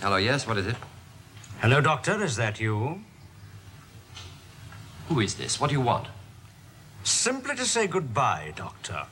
Hello, yes, what is it? Hello, Doctor, is that you? Who is this? What do you want? Simply to say goodbye, Doctor.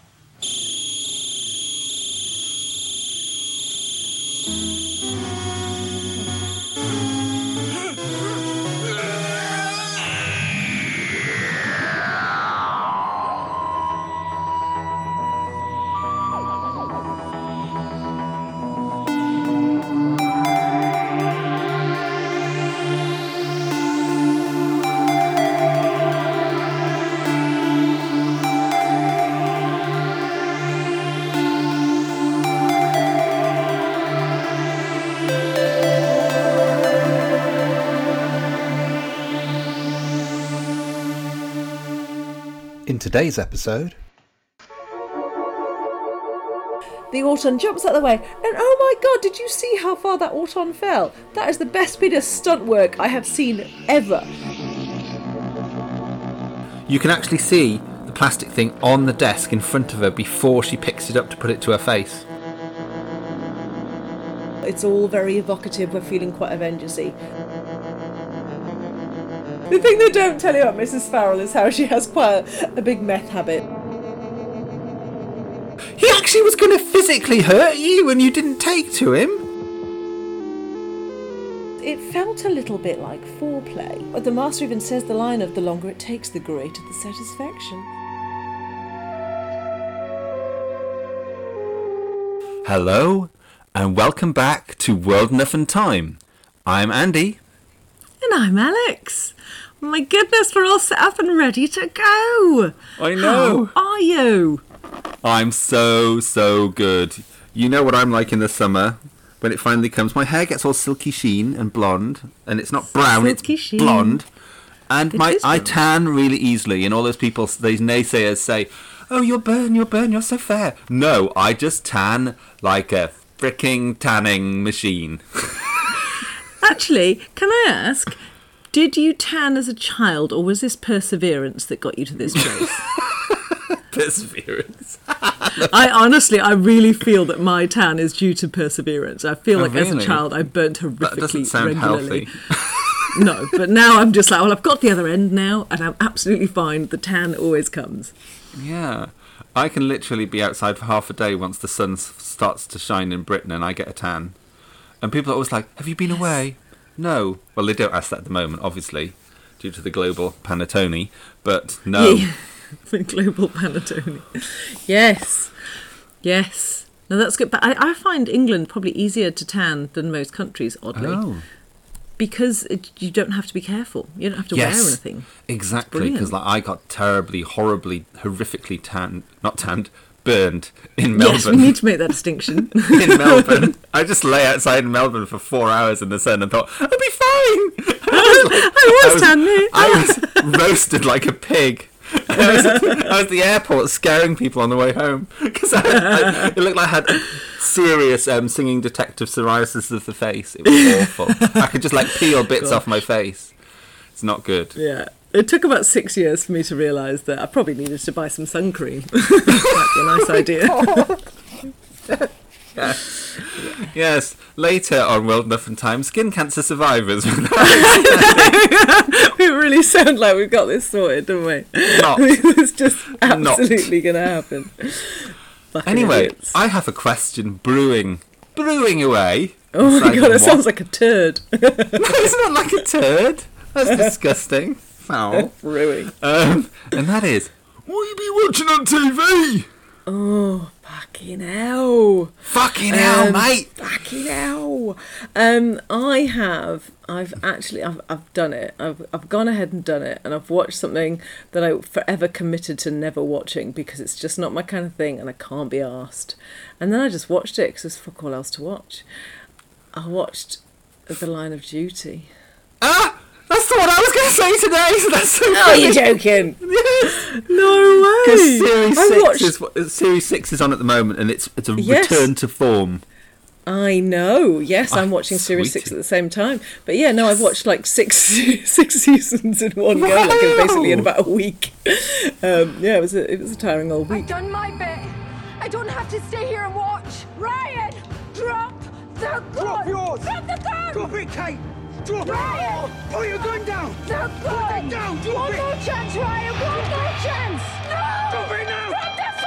Today's episode, The Auton jumps out of the way, and oh my god, did you see how far that Auton fell? That is the best bit of stunt work I have seen ever. you can actually see the plastic thing on the desk in front of her before she picks it up to put it to her face. It's all very evocative, we're feeling quite Avengersy. The thing they don't tell you about Mrs. Farrell is how she has quite a, a big meth habit. He actually was going to physically hurt you and you didn't take to him. It felt a little bit like foreplay. But the master even says the line of the longer it takes, the greater the satisfaction. Hello, and welcome back to World Enough and Time. I'm Andy. And I'm Alex. My goodness, we're all set up and ready to go. I know. How are you? I'm so, so good. You know what I'm like in the summer. When it finally comes, my hair gets all silky sheen and blonde, and it's not brown, Silky it's sheen. blonde. And It my I tan really easily, and all those people, these naysayers say, "Oh, you're burn, you're burn, you're so fair." No, I just tan like a freaking tanning machine. Actually, can I ask, did you tan as a child or was this perseverance that got you to this place? Perseverance. I honestly, I really feel that my tan is due to perseverance. I feel Oh, like as a child I burnt horrifically regularly. healthy. no, but now I'm just like, well, I've got the other end now and I'm absolutely fine. The tan always comes. Yeah. I can literally be outside for half a day once the sun starts to shine in Britain and I get a tan. And people are always like, Have you been away? No. Well, they don't ask that at the moment, obviously, due to the global panettone. But no. Yeah. the global panettone. Yes. Yes. No, that's good. But I, I find England probably easier to tan than most countries, oddly. Oh. Because it, you don't have to be careful. You don't have to wear anything. Exactly. Because like, I got terribly, horribly, horrifically tanned, not tanned, burned in Melbourne. Yes, we need to make that distinction. in Melbourne. I just lay outside in Melbourne for four hours in the sun and thought, I'll be fine. I was tan there. I was roasted like a pig. I was, I was at the airport scaring people on the way home because I, I, it looked like I had serious um, singing detective psoriasis of the face. It was awful. I could just like peel bits off my face. It's not good. Yeah. It took about six years for me to realise that I probably needed to buy some sun cream. That'd be a nice oh idea. Yes. Later on World Enough and Time, skin cancer survivors. we really sound like we've got this sorted, don't we? Not. it's just absolutely going to happen. Fucking Anyway, idiots. I have a question brewing, brewing away. Oh my god, it sounds like a turd. no, it's not like a turd. That's disgusting. Foul. Brewing. Um, and that is, what you be watching on TV? Oh, fucking hell. Fucking hell, Um, mate. Fucking hell. Um, I have. I've actually. I've, I've done it. I've, I've gone ahead and done it, and I've watched something that I forever committed to never watching because it's just not my kind of thing, and I can't be asked. And then I just watched it because there's fuck all else to watch. I watched The Line of Duty. Ah, that's the one I was going to say today. So that's so Oh, funny. you're joking? Yes. No Because way. series I six watched. is series six is on at the moment, and it's it's a Yes. return to form. I know. Yes, I'm Ah, watching Series Six at the same time. But yeah, no, I've watched like six six seasons in one go, like basically in about a week. Um, yeah, it was a it was a tiring old week. I've done my bit. I don't have to stay here and watch. Ryan, drop They're Drop yours! Drop the gun! Drop it, Kate! Drop Ryan! Oh, it! Put your gun down! They're gone! down, drop One it! more chance, Ryan! One more chance! No! Drop it now! Drop the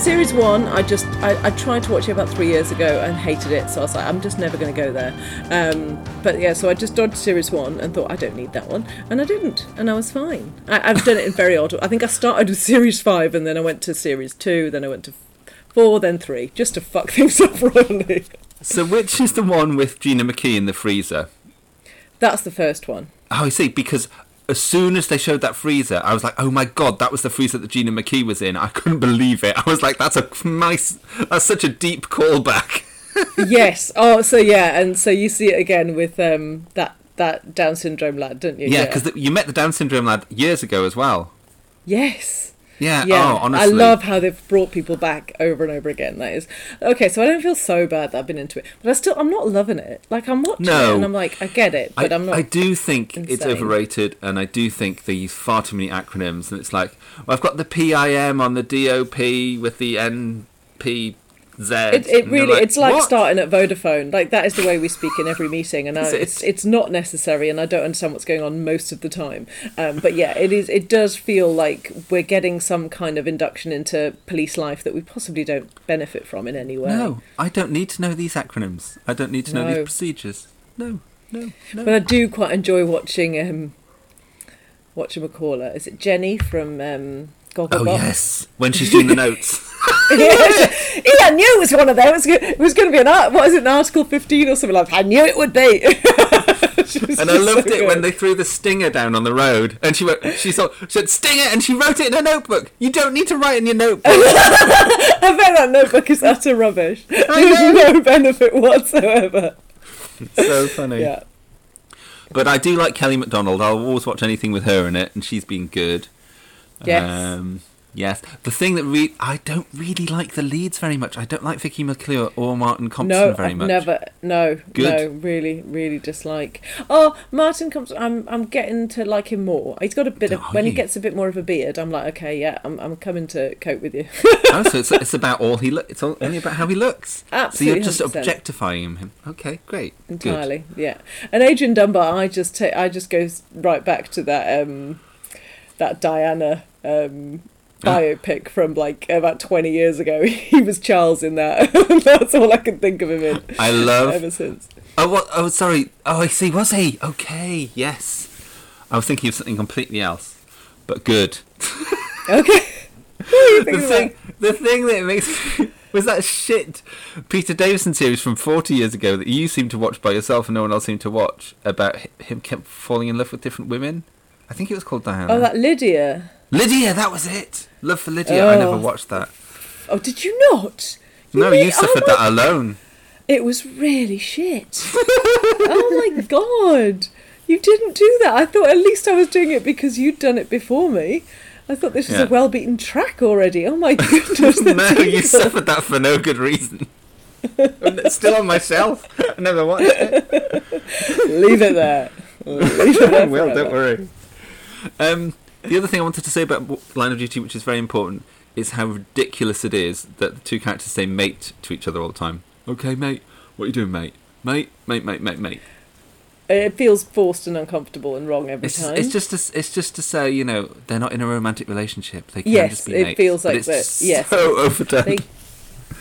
Series one, I just I, I tried to watch it about three years ago and hated it, so I was like, I'm just never going to go there. Um, but yeah, so I just dodged series one and thought I don't need that one, and I didn't, and I was fine. I, I've done it in very odd. I think I started with series five, and then I went to series two, then I went to four, then three, just to fuck things up royally. So which is the one with Gina McKee in the freezer? That's the first one. Oh, I see. Because as soon as they showed that freezer, I was like, "Oh my god, that was the freezer that Gina McKee was in." I couldn't believe it. I was like, "That's a nice. That's such a deep callback." yes. Oh, so yeah, and so you see it again with um that that Down syndrome lad, don't you? Yeah, because you met the Down syndrome lad years ago as well. yes. Yeah. Yeah, Oh, honestly. I love how they've brought people back over and over again. That is okay. So I don't feel so bad that I've been into it, but I still I'm not loving it. Like I'm watching No. it and I'm like I get it, but I, am not. I do think it's overrated, and I do think they use far too many acronyms. And it's like, well, I've got the PIM on the DOP with the NPZ. It, it really it's like "What?" starting at Vodafone. Like that is the way we speak in every meeting, and I, it? it's it's not necessary, and I don't understand what's going on most of the time. Um, but yeah, it is. It does feel like we're getting some kind of induction into police life that we possibly don't benefit from in any way. No, I don't need to know these acronyms. I don't need to know No. these procedures. No, no, no. But I do quite enjoy watching um call her. Is it Jenny from um Gogglebox? oh yes, when she's doing the notes. Yeah, I knew it was one of them. It was, it was going to be an art. What is it, an Article 15 or something like that? I knew it would be. And I just so loved it when they threw the stinger down on the road, and she wrote, she saw, she said stinger, and she wrote it in her notebook. You don't need to write in your notebook. I bet that notebook is utter rubbish. There's no benefit whatsoever. so funny. Yeah. But I do like Kelly Macdonald. I'll always watch anything with her in it, and she's been good. Yes. Um, yes. The thing that re- I don't really like the leads very much. I don't like Vicky McClure or Martin Compston no, very I've much. never. No, Good. no, really, really dislike. Oh, Martin comes. I'm, I'm getting to like him more. He's got a bit of Are when he gets a bit more of a beard. I'm like, okay, yeah, I'm, I'm coming to cope with you. oh, so it's, it's about all he. Lo- it's all, only about how he looks. Absolutely, So you're just 100%. objectifying him. Okay, great. Good. entirely yeah and adrian dunbar i just ta- i just goes right back to that um that diana um. Biopic from like about 20 years ago he was charles in that that's all i can think of him in I love. ever since Oh, what? Oh, sorry. Oh, I see. Was he? Okay. Yes. I was thinking of something completely else, but good. okay what are you the thing, about? the thing that makes me, was that shit Peter Davison series from 40 years ago that you seemed to watch by yourself and no one else seemed to watch about him kept falling in love with different women. I think it was called Diana. oh that lydia Lydia, that was it. Love for Lydia. I never Oh. watched that. oh did you not No, really- you suffered oh that alone. it was really shit oh my god you didn't do that i thought at least i was doing it because you'd done it before me I thought this was Yeah. a well-beaten track already. Oh my goodness! no, you suffered that for no good reason. It's still on myself. I never watched it. Leave it there. Leave it there well, forever. don't worry. Um, the other thing I wanted to say about Line of Duty, which is very important, is how ridiculous it is that the two characters say mate to each other all the time. Okay, mate. What are you doing, mate? Mate, mate, mate, mate, mate. It feels forced and uncomfortable and wrong every It's, time. it's just to, it's just to say, you know, they're not in a romantic relationship. They can Yes, just be it mates. feels But like it's that, yes. so overdone. They-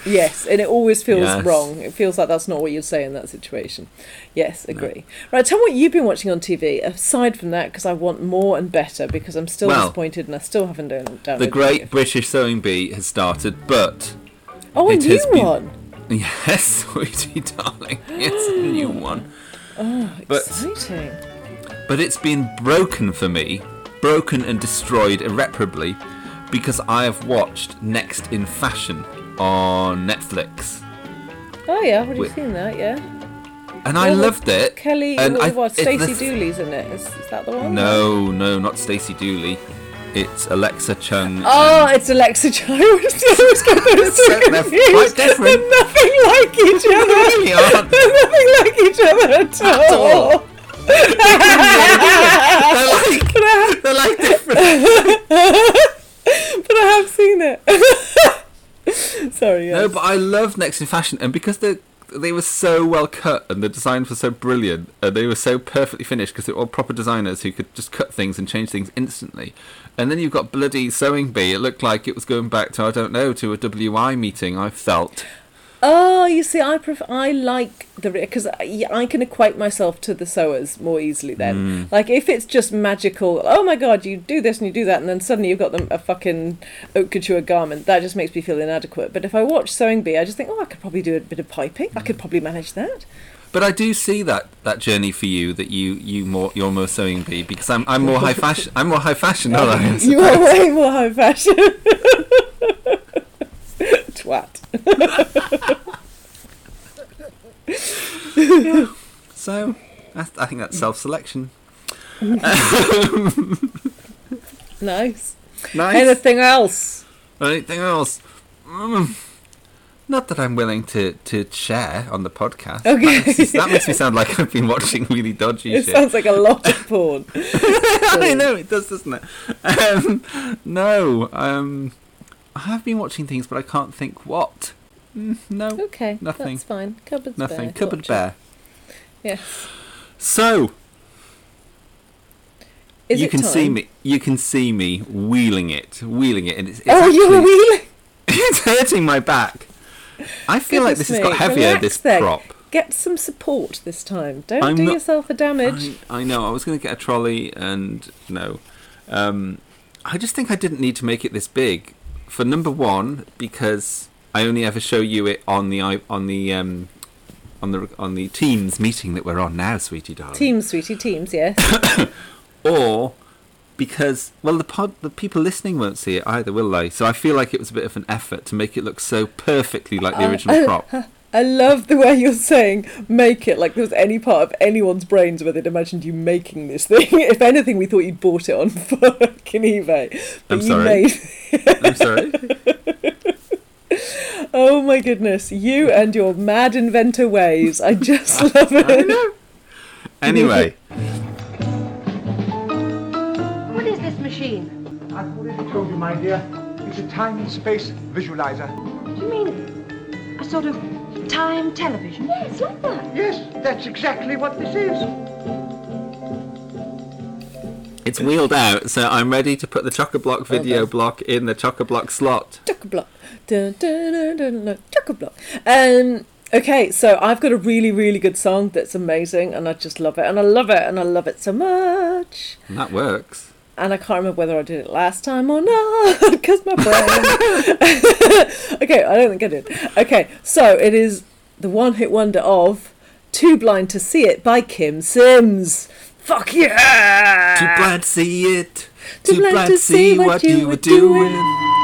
yes, and it always feels Yes. wrong. It feels like that's not what you'd say in that situation. Yes, agree. Right, tell me what you've been watching on TV aside from that, because I want more and better. Because I'm still Well, disappointed and I still haven't done downloaded. the Great it. British Sewing Bee has started, but oh, a it new been- one. yes, sweetie darling, it's a new oh. one. Oh, but Exciting. but it's been broken for me, broken and destroyed irreparably, because I have watched Next in Fashion on Netflix, Oh yeah, I've already Wait. seen that. Yeah, and I Well, loved it. Kelly. and what, what Stacey Dooley's in it. Is, is that the one? No, no, not Stacey Dooley. It's Alexa Chung. Oh, it's Alexa Chung. I was So they're quite different. They're nothing like each other. really aren't. They're nothing like each other at all. all. They're like, they're like different. But I have seen it. Sorry. Yes. No, but I love Next in Fashion, and because they they were so well cut and the designs were so brilliant, and they were so perfectly finished because they were all proper designers who could just cut things and change things instantly. And then you've got bloody Sewing Bee. It looked like it was going back to I don't know to a WI meeting. I felt. Oh, you see, I prefer. I like the because I, I can equate myself to the sewers more easily. Then, mm. like if it's just magical. Oh my god, you do this and you do that, and then suddenly you've got them a fucking haute couture garment. That just makes me feel inadequate. But if I watch Sewing Bee, I just think, oh, I could probably do a bit of piping. I could mm. probably manage that. But I do see that, that journey for you that you you more you're more Sewing Bee because I'm I'm more high fashion. I'm more high fashion, aren't I? You are way more high fashion. Twat. So that's, I think that's self-selection. Nice. Nice. Anything else? Anything else? Mm. Not that I'm willing to, to share on the podcast. Okay. That makes, that makes me sound like I've been watching really dodgy It shit. sounds like a lot of porn. I know it does, doesn't it? Um, no, um, I have been watching things, but I can't think what. Mm, no, Okay, Nothing. that's fine. Cupboard's nothing. Cupboard Watch bear. Yes. So Is you it can see me. You can see me wheeling it, wheeling it, and it's, it's Oh, actually- wheeling. it's hurting my back. I feel like this Goodness has got heavier. Relax this then. prop. Get some support this time. Don't I'm do not- yourself a damage. I, I know. I was going to get a trolley, and no. Um, I just think I didn't need to make it this big. For number one, because I only ever show you it on the on the um, on the on the Teams meeting that we're on now, sweetie darling. Teams, sweetie, teams. Yes. Or because well, the pod, the people listening won't see it either, will they? So I feel like it was a bit of an effort to make it look so perfectly like the Uh, original prop. I love the way you're saying "make it" like there was any part of anyone's brains where they'd imagined you making this thing. if anything, we thought you'd bought it on fucking eBay. But I'm you sorry. made. I'm sorry. Oh my goodness, you and your mad inventor ways. I just love it. I know. Anyway, What is this machine? I've already told you, my dear. It's a time and space visualizer. Do you mean a sort of time television? Yes, like that. Yes, that's exactly what this is. it's wheeled out, so I'm ready to put the Chock-a-Block video block in the Chock-a-Block slot. Chock-a-block. Dun, dun, dun, dun, dun, chock-a-block. Um, okay, so I've got a really, really good song that's amazing, and I just love it, and I love it, and I love it so much. And that works. And I can't remember whether I did it last time or not, because my brain. okay, I don't think I did. Okay, so it is the one-hit wonder of "Too Blind to See It" by Kym Sims. Fuck yeah! Too blind to see it. Too Too blind blind to see what what you were were doing.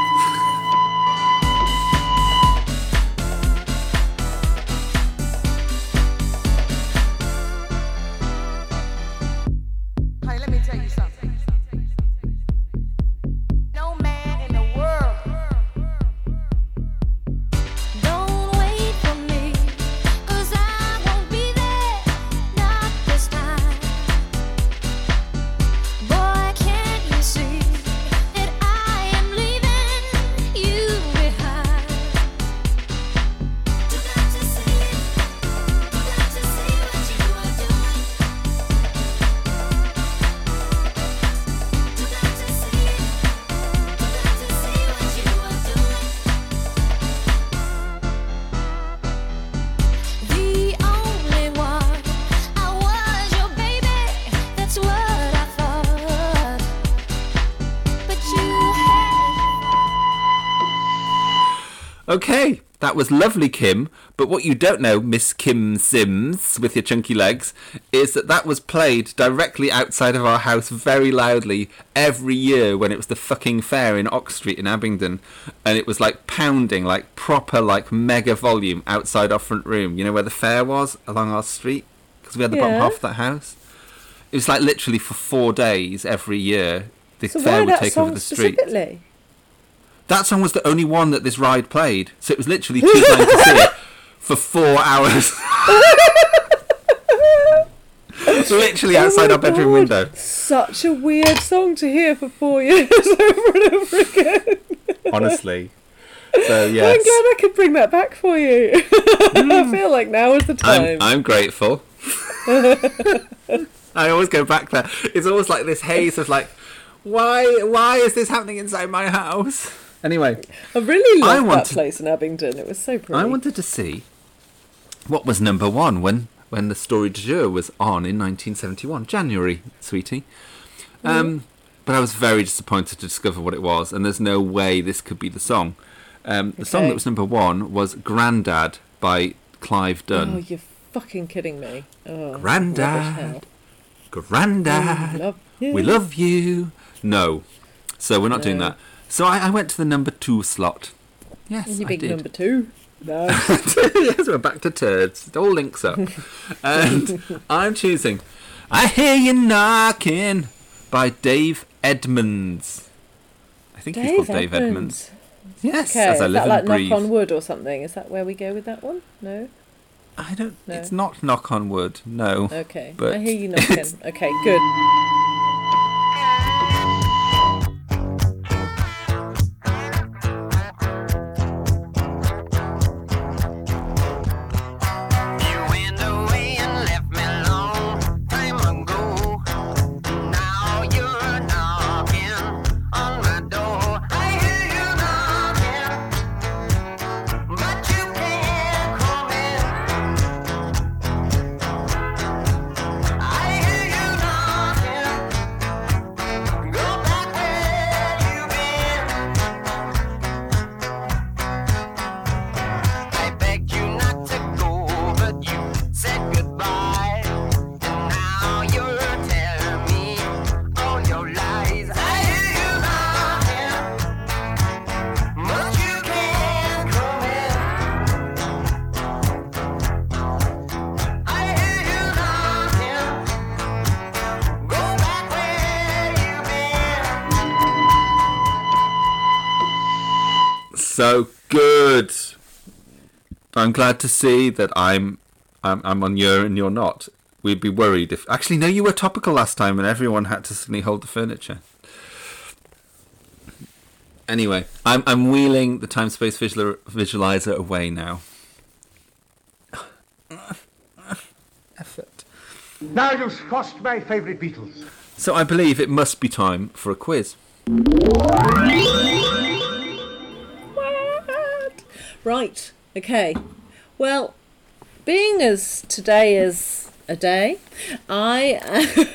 That was lovely, Kym. But what you don't know, Miss Kym Sims, with your chunky legs, is that that was played directly outside of our house very loudly every year when it was the fucking fair in Ock Street in Abingdon, and it was like pounding, like proper, like mega volume outside our front room. You know where the fair was along our street because we had the bottom half of that house. It was like literally for four days every year. the So fair would take over the street. specifically? That song was the only one that this ride played, so it was literally too late to see it for four hours. It's literally outside Oh our bedroom God. window. Such a weird song to hear for four years over and over again. Honestly. So I'm glad I could bring that back for you. I hmm. feel like now is the time. I'm I'm grateful. I always go back there. It's always like this haze of like, why why is this happening inside my house? Anyway, I really I loved that place in Abingdon. It was so pretty. I wanted to see what was number one when when the story du jour was on in 1971, January, sweetie. Um, but I was very disappointed to discover what it was, and there's no way this could be the song. Um, the song that was number one was "Grandad" by Clive Dunn. Oh, you're fucking kidding me. Oh, Grandad. Grandad, We love you. we love you. No, so we're not doing that. So I, I went to the number two slot. Yes, You I big did. number two. No. yes, we're back to turds. It all links up. and I'm choosing I Hear You Knocking by Dave Edmunds. I think he's Dave called Dave Edmunds. Edmunds. Yes, Okay, as I is live that like breathe. knock on wood or something? Is that where we go with that one? No. I don't. No. It's not knock on wood. No. Okay. But I hear you knocking. Okay, good. Glad to see that I'm, I'm, I'm on your and you're not. We'd be worried if. Actually, no, you were topical last time, and everyone had to suddenly hold the furniture. Anyway, I'm I'm wheeling the time space visual, visualizer away now. Effort. Now you've squashed my favourite Beatles. So I believe it must be time for a quiz. What? Right. Okay. Well, being as today is a day, I uh,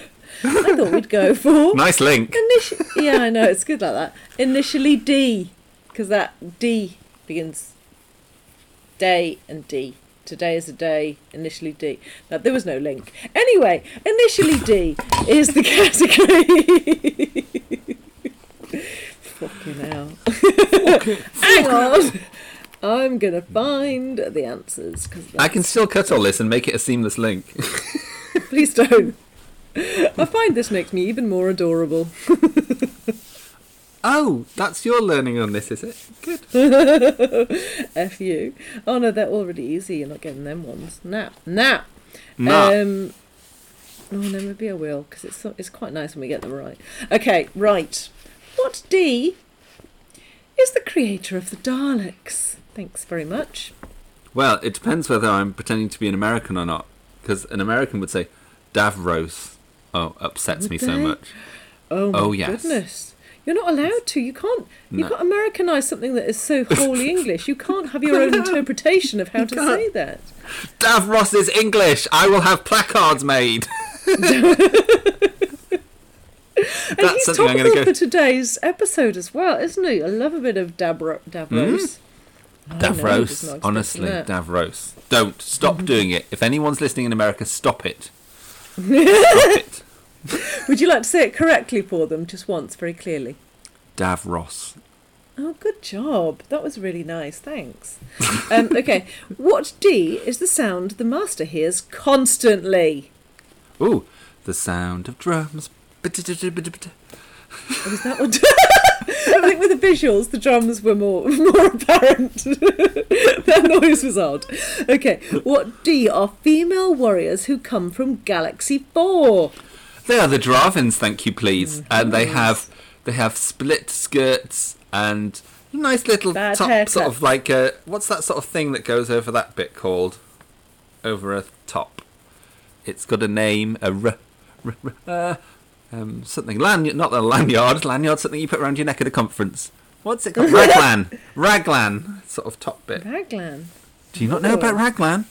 I thought we'd go for Nice link. Initi- yeah, I know it's good like that. Initially D, because that D begins day and D. Today is a day. Initially D. Now there was no link. Anyway, initially D is the category. Fucking hell. Hang on. I'm gonna find the answers because I can still cut all this and make it a seamless link. please don't. I find this makes me even more adorable. oh, that's your learning on this, is it? Good. F you. Oh no, they're already easy. You're not getting them ones. Now, now. Nah. Um, oh no, maybe I will because it's so- it's quite nice when we get them right. Okay, right. What D is the creator of the Daleks? Thanks very much. Well, it depends whether I'm pretending to be an American or not. Because an American would say, Davros. Oh, upsets Would me so much. Oh my Oh, yes. goodness. You're not allowed to. You can't. You No. can't Americanize something that is so wholly English. You can't have your own interpretation of how to can't. say that. Davros is English. I will have placards made. And That's he's something I'm topical for today's episode as well, isn't he? I love a bit of Dabro- Davros. Oh, no, he does not Davros. Honestly, that. Davros. Don't stop doing it. If anyone's listening in America, stop it. stop it. Would you like to say it correctly for them, just once, very clearly? Davros. Oh, good job. That was really nice. Thanks. um, okay, what D is the sound the master hears constantly? Ooh, the sound of drums. Oh, was that what? I think with the visuals, the drums were more more apparent. that noise was odd. Okay, what D are female warriors who come from Galaxy Four? They are the Drahvins, thank you, please, mm. and they mm. have they have split skirts and nice little Bad top, haircut. sort of like a what's that sort of thing that goes over that bit called? Over a top. It's got a name, a r, r, r um, something lanyard, not the lanyard, lanyard, something you put around your neck at a conference. What's it called? Raglan, raglan, sort of top bit. Raglan. Do you not know about Raglan?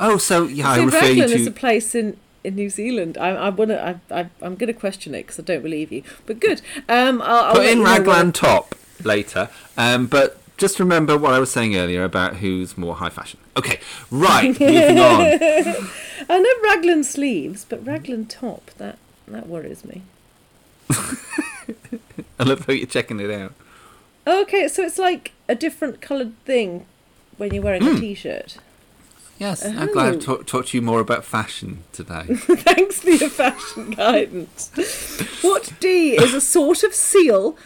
Oh, so yeah, I See, refer you Raglan is a place in, in New Zealand. I, I wanna, I, I, I'm going to question it because I don't believe you. But good. Um, I'll, I'll Put in you know Raglan top later. Um, but just remember what I was saying earlier about who's more high fashion. Okay, right, moving on. I know Raglan sleeves, but Raglan top that that worries me. I love how you're checking it out. Okay, so it's like a different coloured thing when you're wearing Hmm. a t-shirt. Yes, I'm glad Oh. I've ta- taught you more about fashion today. Thanks for your fashion guidance. What D is a sort of seal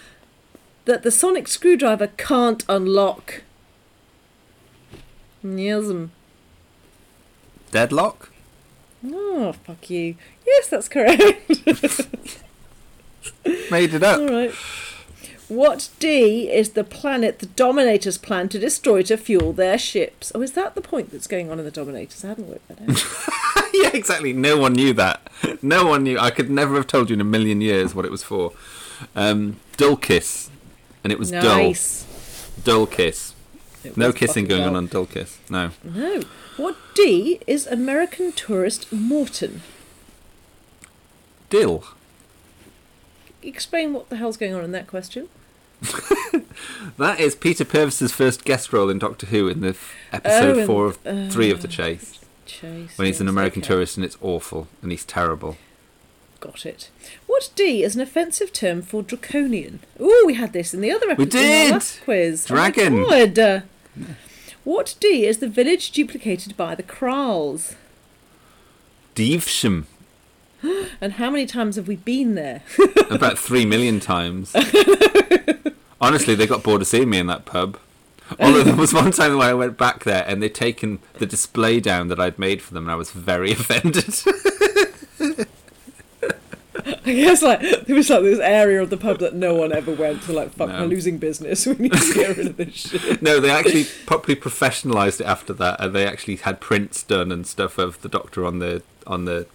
that the sonic screwdriver can't unlock? Yesm. Deadlock? Oh, fuck you. Yes, that's correct. Made it up. All right. What D is the planet the Dominators plan to destroy to fuel their ships? Oh, is that the point that's going on in the Dominators? I hadn't worked that out. yeah, exactly. No one knew that. No one knew. I could never have told you in a million years what it was for. Um, Dulkis. And it was nice. dull. Dulkis. No kissing going on dull. on dull kiss. No. No. What D is American tourist Morton? Dill. Explain what the hell's going on in that question. That is Peter Purves's first guest role in Doctor Who in the f- episode Oh, four of uh, three of the Chase. Chase. When he's an American okay. tourist and it's awful and he's terrible. Got it. What D is an offensive term for draconian? Oh, we had this in the other episode. our did! quiz. Dragon. Oh my God. What D is the village duplicated by the Kraals? Devesham. And how many times have we been there? About three million times. Honestly, they got bored of seeing me in that pub. Although there was one time when I went back there and they'd taken the display down that I'd made for them and I was very offended. I guess like there was like this area of the pub that no one ever went to. Like, fuck, No. we're losing business. We need to get rid of this shit. no, they actually properly professionalised it after that and they actually had prints done and stuff of the doctor on the on the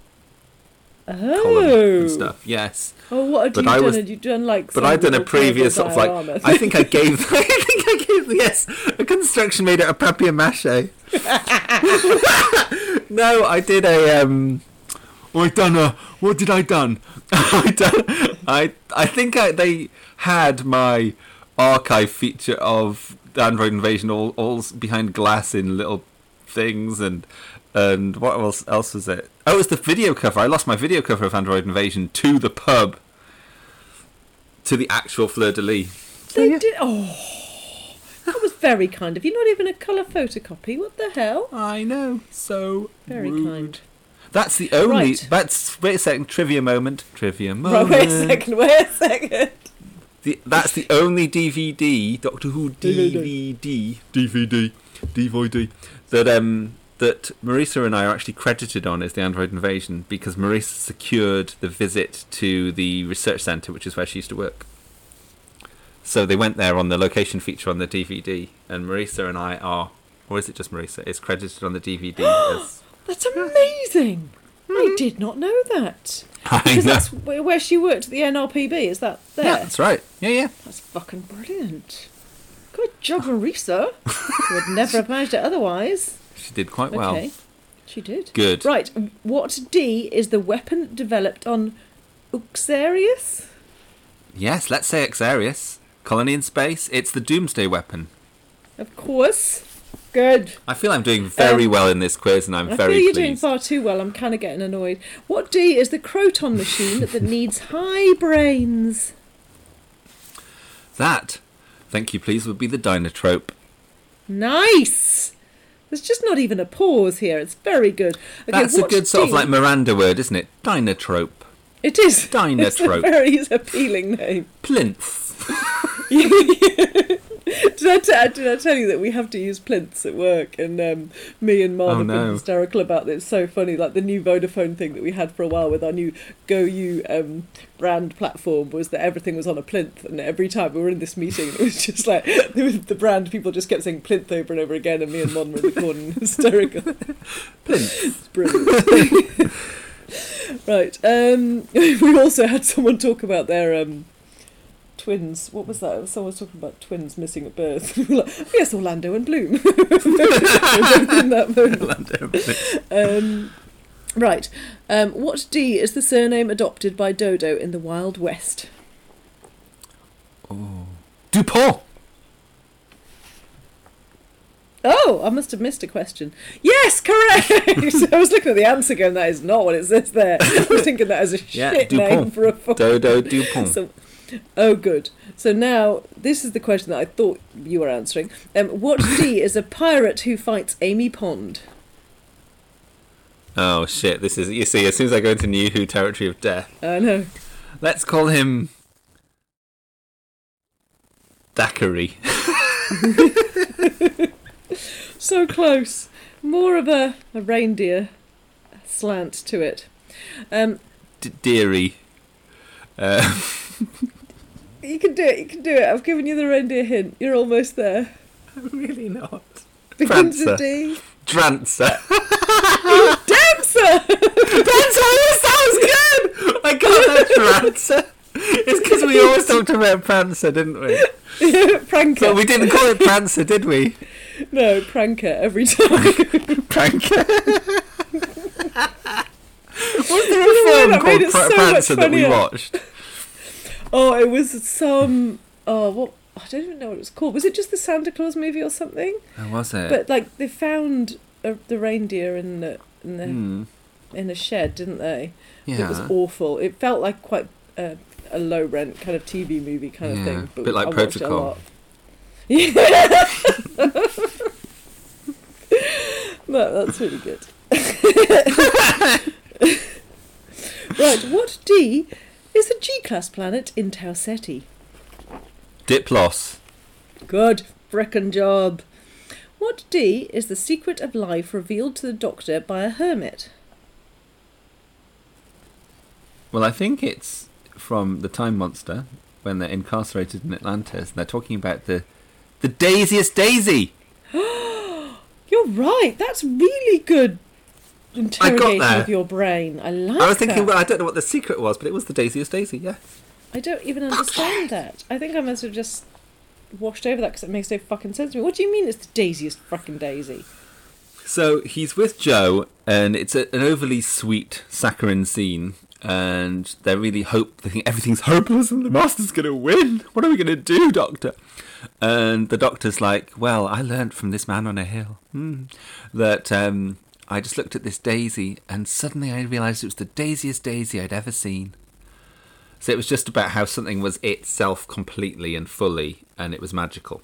column Oh. and stuff. Yes. Oh, what had But you I done? was- Had you done like? But I'd done a previous sort of like I think I gave I think I gave yes a construction made out of papier mache. no, I did a um. I done a what did I done? I done I I think I, they had my archive feature of the Android invasion all all behind glass in little things and and what else else was it? Oh, it was the video cover. I lost my video cover of Android invasion to the pub to the actual fleur de lis. They did. Oh, that was very kind of you. Not even a colour photocopy. What the hell? I know, so Very rude. kind. That's the only. Right. That's wait a second. Trivia moment. Trivia Right, moment. wait a second. Wait a second. The, that's the only DVD Doctor Who DVD DVD DVD that um that Marisa and I are actually credited on as the Android Invasion because Marisa secured the visit to the research centre, which is where she used to work. So they went there on the location feature on the DVD, and Marisa and I are, or is it just Marisa? Is credited on the DVD as. That's amazing. I mm-hmm. did not know that. Because know. that's where she worked at the NRPB. Is that there? Yeah, that's right. Yeah, yeah. That's fucking brilliant. Good job, Marisa. Would never have managed it otherwise. She did quite well. Okay. She did. Good. Right. What D is the weapon developed on Uxarieus? Yes, let's say Xarius. Colony in space. It's the Doomsday weapon. Of course. Good. I feel I'm doing very Um, well in this quiz, and I'm I very feel you're pleased. doing far too well. I'm kind of getting annoyed. What D is the Kroton machine that needs high brains? That, thank you, please, would be the Dynatrope. Nice. There's just not even a pause here. It's very good. Okay, That's a good sort of like Miranda word, isn't it? Dynatrope. It is. Diner It's a very appealing name. Plinth. Did I, t- did I tell you that we have to use plinths at work? And um, me and Mark Oh, have no. been hysterical about it. It's so funny. Like the new Vodafone thing that we had for a while with our new Go You um, brand platform was that everything was on a plinth. And every time we were in this meeting, it was just like the brand people just kept saying plinth over and over again. And me and Mon were in the corner hysterical. Plinth. It's brilliant. right. Um, we also had someone talk about their um, twins. What was that? Someone was talking about twins missing at birth. We were like, "Oh, yes, Orlando and Bloom. in that moment. Um, right. Um, what D is the surname adopted by Dodo in the Wild West? Oh, Dupont. Oh, I must have missed a question. Yes, correct. I was looking at the answer going, that is not what it says there. I was thinking that as a Yeah, shit name for a fucking Dodo Dupont. So, oh, good. So now this is the question that I thought you were answering. Um, what D is a pirate who fights Amy Pond? Oh shit! This is you see. As soon as I go into New Who territory of death, I know. let's call him Thackeray. So close. More of a, a reindeer slant to it. Um, D- Deary. Uh, you can do it. You can do it. I've given you the reindeer hint. You're almost there. I'm really not. Begins Prancer. with D. Drancer. Dancer. Prancer always sounds good. I got that Prancer. It's because we always talked about Prancer, didn't we? Pranker. But we didn't call it Prancer, did we? No, pranker every time. Pranker. Was there a film called it Pra- so Prancer that we watched? Oh, it was some. Oh, what? I don't even know what it was called. Was it just the Santa Claus movie or something? Oh, was it? But like they found a, the reindeer in the in the Hmm. in a shed, didn't they? Yeah. It was awful. It felt like quite a, a low rent kind of TV movie kind Yeah, of thing. But bit like I a Protocol. Yeah. no, that's really good. right, what D is a G class planet in Tau Ceti? Diplos. Good frickin' job. What D is the secret of life revealed to the Doctor by a hermit? Well, I think it's from the Time Monster when they're incarcerated in Atlantis. And they're talking about the the daisiest daisy. You're right. That's really good interrogating there. of your brain. I like I was thinking, that. well, I don't know what the secret was, but it was the daisiest daisy. Yeah. I don't even understand that. I think I must have just washed over that because it makes no fucking sense to me. What do you mean it's the daisiest fucking daisy? So he's with Jo, and it's a, an overly sweet saccharine scene. And they're really hope thinking everything's hopeless and the master's gonna win. What are we gonna do, Doctor? And the doctor's like, "Well, I learned from this man on a hill hmm, that um, I just looked at this daisy, and suddenly I realised it was the daisiest daisy I'd ever seen." So it was just about how something was itself completely and fully, and it was magical.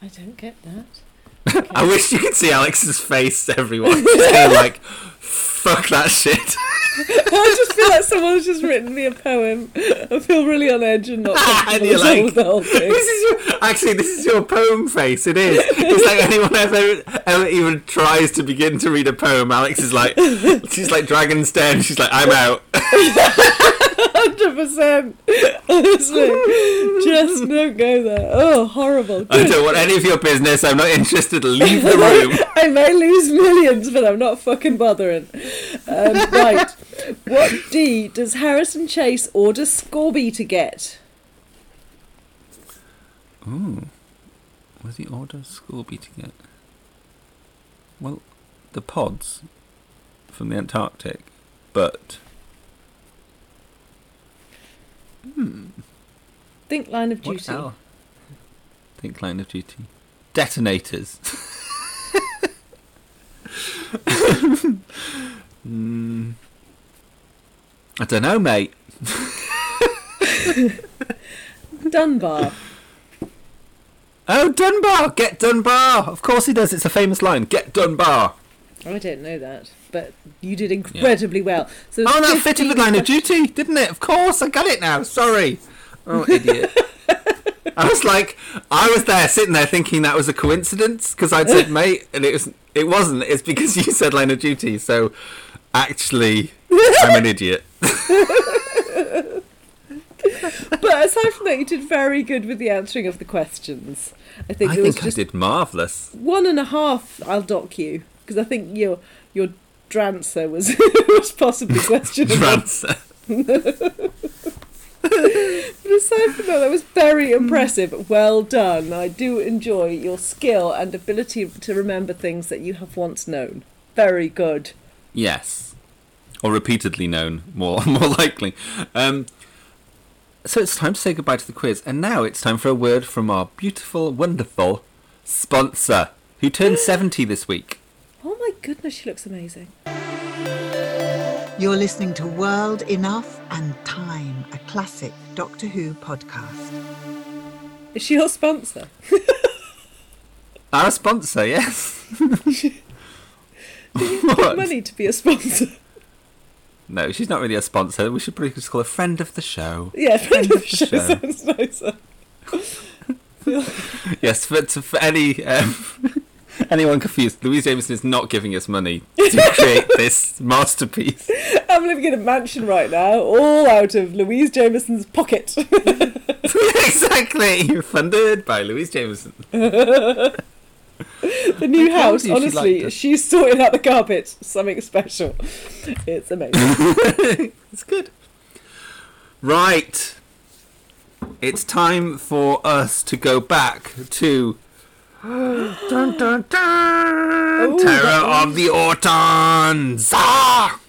I don't get that. I wish you could see Alex's face, everyone. Just like, fuck that shit. I just feel like someone's just written me a poem. I feel really on edge and not and you're like, the whole thing. this is your, actually, this is your poem face. It is. It's like anyone ever, ever even tries to begin to read a poem, Alex is like, she's like Dragon's Den. She's like, I'm out. Hundred percent. Honestly, just don't go there. Oh, horrible. I don't want any of your business. I'm not interested. Leave the room. I may lose millions, but I'm not fucking bothering. Um, right. What D does Harrison Chase order Scorby to get? Ooh. What does he order Scorby to get? Well, the pods from the Antarctic, but Think line of what duty. else? Think line of duty. Detonators. mm, I don't know, mate. Dunbar. Oh, Dunbar! Get Dunbar! Of course he does. It's a famous line. Get Dunbar. I didn't know that, but you did incredibly well. So Oh, that 15 fitted with Line of Duty, didn't it? Of course, I got it now. Sorry. Oh, idiot. I was like, I was there sitting there thinking that was a coincidence because I'd said mate, and it was. It wasn't. It's because you said Line of Duty. So, actually, I'm an idiot. But aside from that, you did very good with the answering of the questions. I think I think I did marvelous. one and a half. I'll dock you because I think your your drancer was was possibly questionable. Transfer. But aside from that, that was very impressive. Well done. I do enjoy your skill and ability to remember things that you have once known. Very good. Yes, or repeatedly known, more more likely. Um, so it's time to say goodbye to the quiz, and now it's time for a word from our beautiful, wonderful sponsor, who turned seventy this week. My goodness, she looks amazing. You're listening to World Enough and Time, a classic Doctor Who podcast. Is she your sponsor? Our sponsor, yes. Put What? money to be a sponsor. No, she's not really a sponsor. We should probably just call her friend of the show. Yeah, friend of the show show. sounds nicer. Yes, for, to, for any um, anyone confused, Louise Jameson is not giving us money to create this masterpiece. I'm living in a mansion right now, all out of Louise Jameson's pocket. exactly, You're funded by Louise Jameson. the new I house, she honestly, liked she's sorting out the carpet. Something special. It's amazing. it's good. Right. It's time for us to go back to dun, dun, dun, Terror of the Autons. Ah!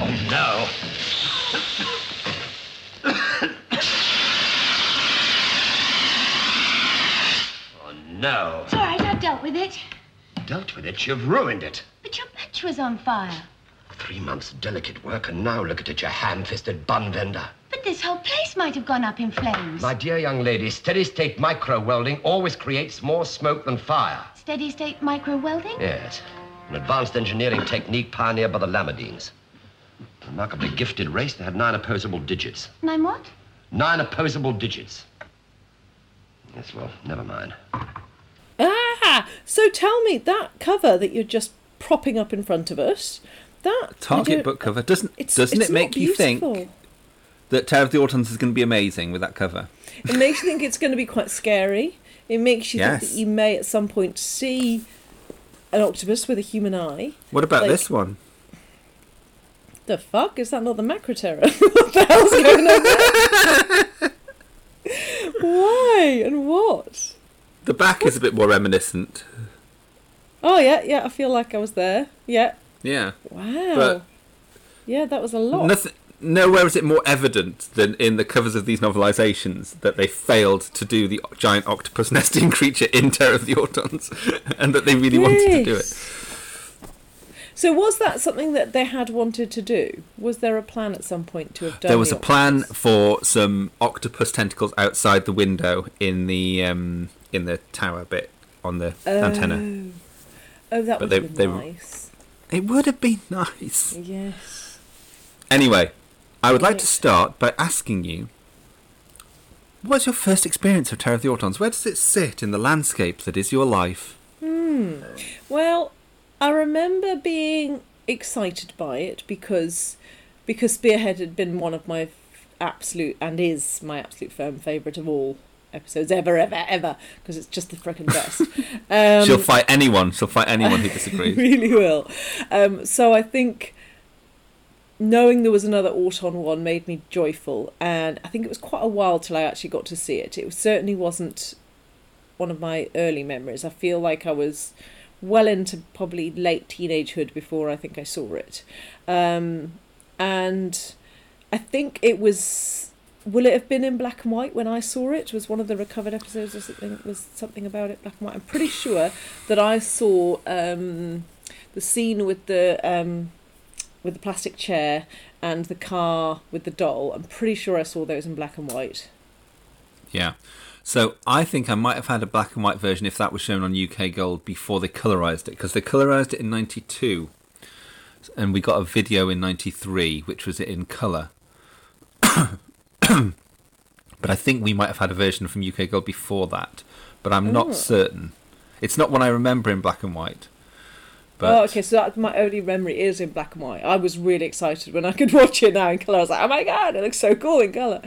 Oh, no. oh, no. It's all right, I've dealt with it. Dealt with it, you've ruined it. But your match was on fire. Three months' delicate work, and now look at it, you ham-fisted bun vendor. But this whole place might have gone up in flames. My dear young lady, steady-state micro-welding always creates more smoke than fire. Steady state micro welding? Yes, an advanced engineering technique pioneered by the Lamadines. Remarkably gifted race that had nine opposable digits. Nine what? Nine opposable digits. Yes, well, never mind. ah! So tell me, that cover that you're just propping up in front of us, that. I Target book cover. Doesn't It's, doesn't it's it make you think beautiful. That Terror of the Autons is going to be amazing with that cover? It makes you think it's going to be quite scary. It makes you think that you may at some point see an octopus with a human eye. What about Like- this one? The fuck? Is that not the macro terror? what the hell's going on there? Why and what? The back is a bit more reminiscent. Oh yeah, yeah. I feel like I was there. Yeah. Yeah. Wow. But- yeah, that was a lot. Nothing, nowhere is it more evident than in the covers of these novelizations that they failed to do the giant octopus nesting creature in Terror of the Autons, and that they really wanted to do it. So was that something that they had wanted to do? Was there a plan at some point to have done? There was the a plan for some octopus tentacles outside the window in the um, in the tower bit on the antenna. Oh, that But would have they- nice. It would have been nice. Yes. Anyway, I would like to start by asking you. What's your first experience of Terror of the Autons? Where does it sit in the landscape that is your life? Well, I remember being excited by it because because Spearhead had been one of my f- absolute and is my absolute firm favourite of all episodes ever, ever, ever because it's just the frickin' best. Um, She'll fight anyone. She'll fight anyone who disagrees. really will. Um, so I think knowing there was another Auton one made me joyful, and I think it was quite a while till I actually got to see it. It certainly wasn't one of my early memories. I feel like I was well into probably late teenagehood before I think I saw it, um, and I think it was. Will it have been in black and white when I saw it? Was one of the recovered episodes or something? Was something about it black and white? I'm pretty sure that I saw um, the scene with the um, with the plastic chair and the car with the doll. I'm pretty sure I saw those in black and white. Yeah. So I think I might have had a black and white version if that was shown on UK Gold before they colorized it, because they colorized it in '92, and we got a video in '93, which was in color. but I think we might have had a version from UK Gold before that, but I'm Oh. not certain. It's not one I remember in black and white. But oh, okay. So that my only memory is in black and white. I was really excited when I could watch it now in color. I was like, oh my god, it looks so cool in color.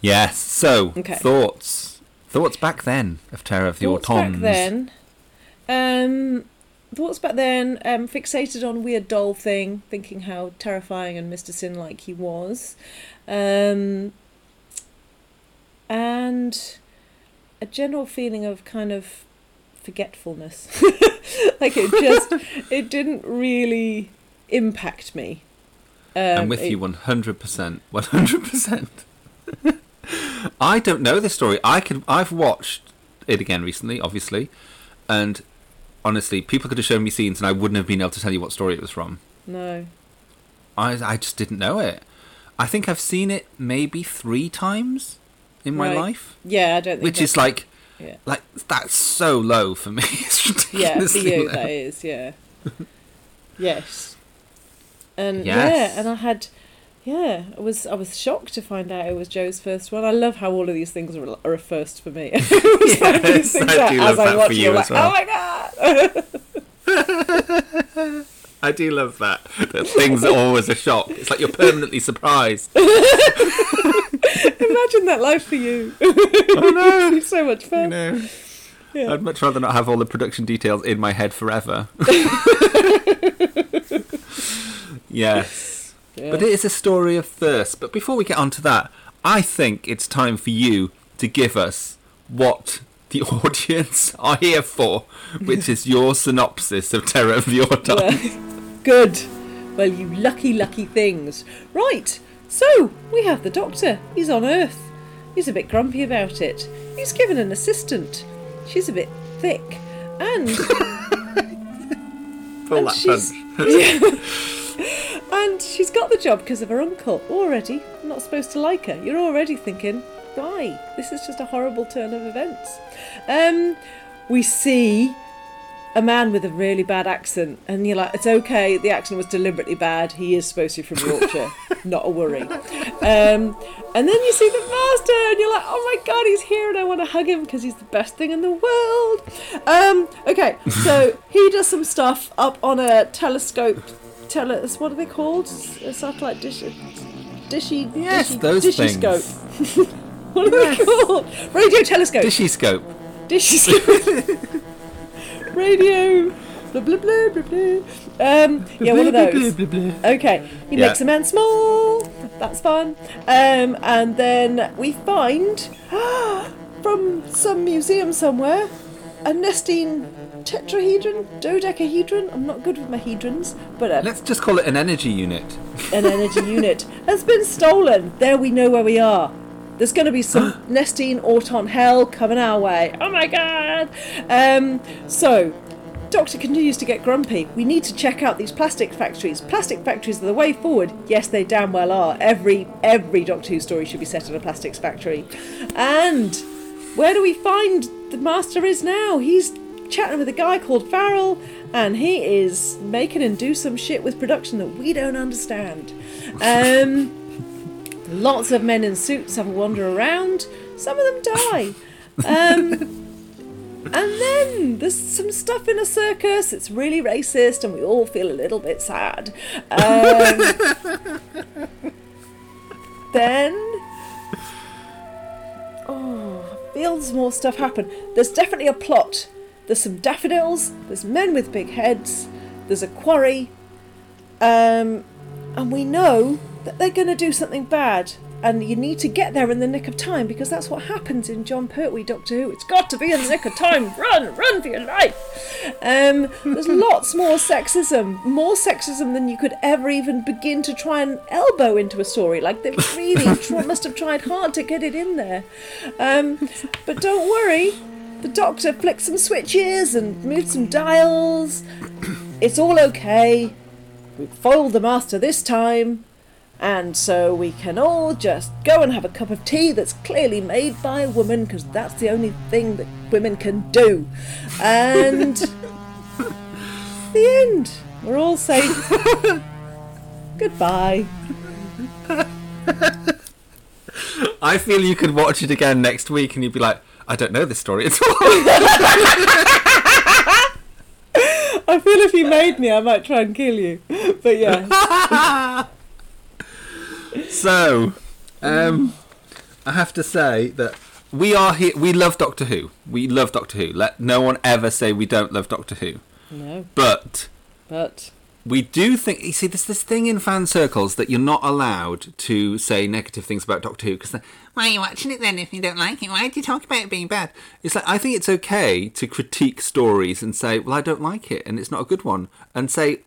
yes. So Okay. thoughts, thoughts back then of Terror of the Thoughts Autons. back then. Um, thoughts back then. Um, fixated on weird doll thing, thinking how terrifying and Mr. Sin like he was, um, and a general feeling of kind of forgetfulness. like it just, it didn't really impact me. Um, I'm with it- you 100%. 100%. I don't know this story. I could I've watched it again recently, obviously, and honestly, people could have shown me scenes and I wouldn't have been able to tell you what story it was from. No. I I just didn't know it. I think I've seen it maybe 3 times in my Right. life, Yeah, I don't think. which is like Yeah. like that's so low for me. It's yeah, for you low. that is, yeah. yes. Um, and Yes. yeah, and I had, yeah, I was I was shocked to find out it was Jo's first one. I love how all of these things are, are a first for me. I always find these Yes, I do love that for you as like, well. oh my god. I do love that. That things are always a shock. It's like you're permanently surprised. Imagine that life for you. Oh no! so much fun. You know, Yeah. I'd much rather not have all the production details in my head forever. yes. Yeah. But it is a story of thirst. But before we get on to that, I think it's time for you to give us what the audience are here for, which is your synopsis of Terror of the Autons. Good. Well, you lucky, lucky things. Right, so we have the doctor. He's on Earth. He's a bit grumpy about it. He's given an assistant. She's a bit thick. And. Pull and that she's- punch. and she's got the job because of her uncle. Already. I'm not supposed to like her. You're already thinking, why? This is just a horrible turn of events. Um, we see a man with a really bad accent, and you're like, it's okay, the accent was deliberately bad. He is supposed to be from Yorkshire, not a worry. Um, and then you see the master, and you're like, oh my god, he's here, and I want to hug him because he's the best thing in the world. Um, okay, so he does some stuff up on a telescope. Tele- what are they called? A satellite dish. Dishy. Yes, dishy, those dishy things. scope. what are they called? Radio telescope. Dishy scope. Dishy scope. Radio. Blah blah blah blah blah. Um, yeah, one of those. Okay, he Yeah. makes a man small. That's fun. Um, and then we find from some museum somewhere a nesting tetrahedron, dodecahedron. I'm not good with my hedrons, but a Let's just call it an energy unit. an energy unit has been stolen. There we know where we are. There's going to be some nesting Auton hell coming our way. Oh my god! Um, so, Doctor continues to get grumpy. We need to check out these plastic factories. Plastic factories are the way forward. Yes, they damn well are. Every every Doctor Who story should be set in a plastics factory. And where do we find the master is now? He's chatting with a guy called Farrell, and he is making him do some shit with production that we don't understand. Um, lots of men in suits have a wander around. Some of them die. Um, and then there's some stuff in a circus. It's really racist, and we all feel a little bit sad. Um, then Oh, feels more stuff happen. There's definitely a plot. There's some daffodils. There's men with big heads. There's a quarry. Um, and we know that they're going to do something bad. And you need to get there in the nick of time because that's what happens in Jon Pertwee Doctor Who. It's got to be in the nick of time. Run, run for your life. Um, there's lots more sexism, more sexism than you could ever even begin to try and elbow into a story. Like they really tr- must have tried hard to get it in there. Um, but don't worry, the Doctor flicked some switches and moved some dials. It's all okay. We've foiled the Master this time. And so we can all just go and have a cup of tea that's clearly made by a woman because that's the only thing that women can do. And the end. We're all safe. Goodbye. I feel you could watch it again next week and you'd be like, I don't know this story at all. I feel if you made me, I might try and kill you. But yeah. so, um, I have to say that we are here. We love Doctor Who. We love Doctor Who. Let no one ever say we don't love Doctor Who. No. But But we do think. You see, there's this thing in fan circles that you're not allowed to say negative things about Doctor Who because why are you watching it then if you don't like it? Why do you talk about it being bad? It's like I think it's okay to critique stories and say, well, I don't like it and it's not a good one, and say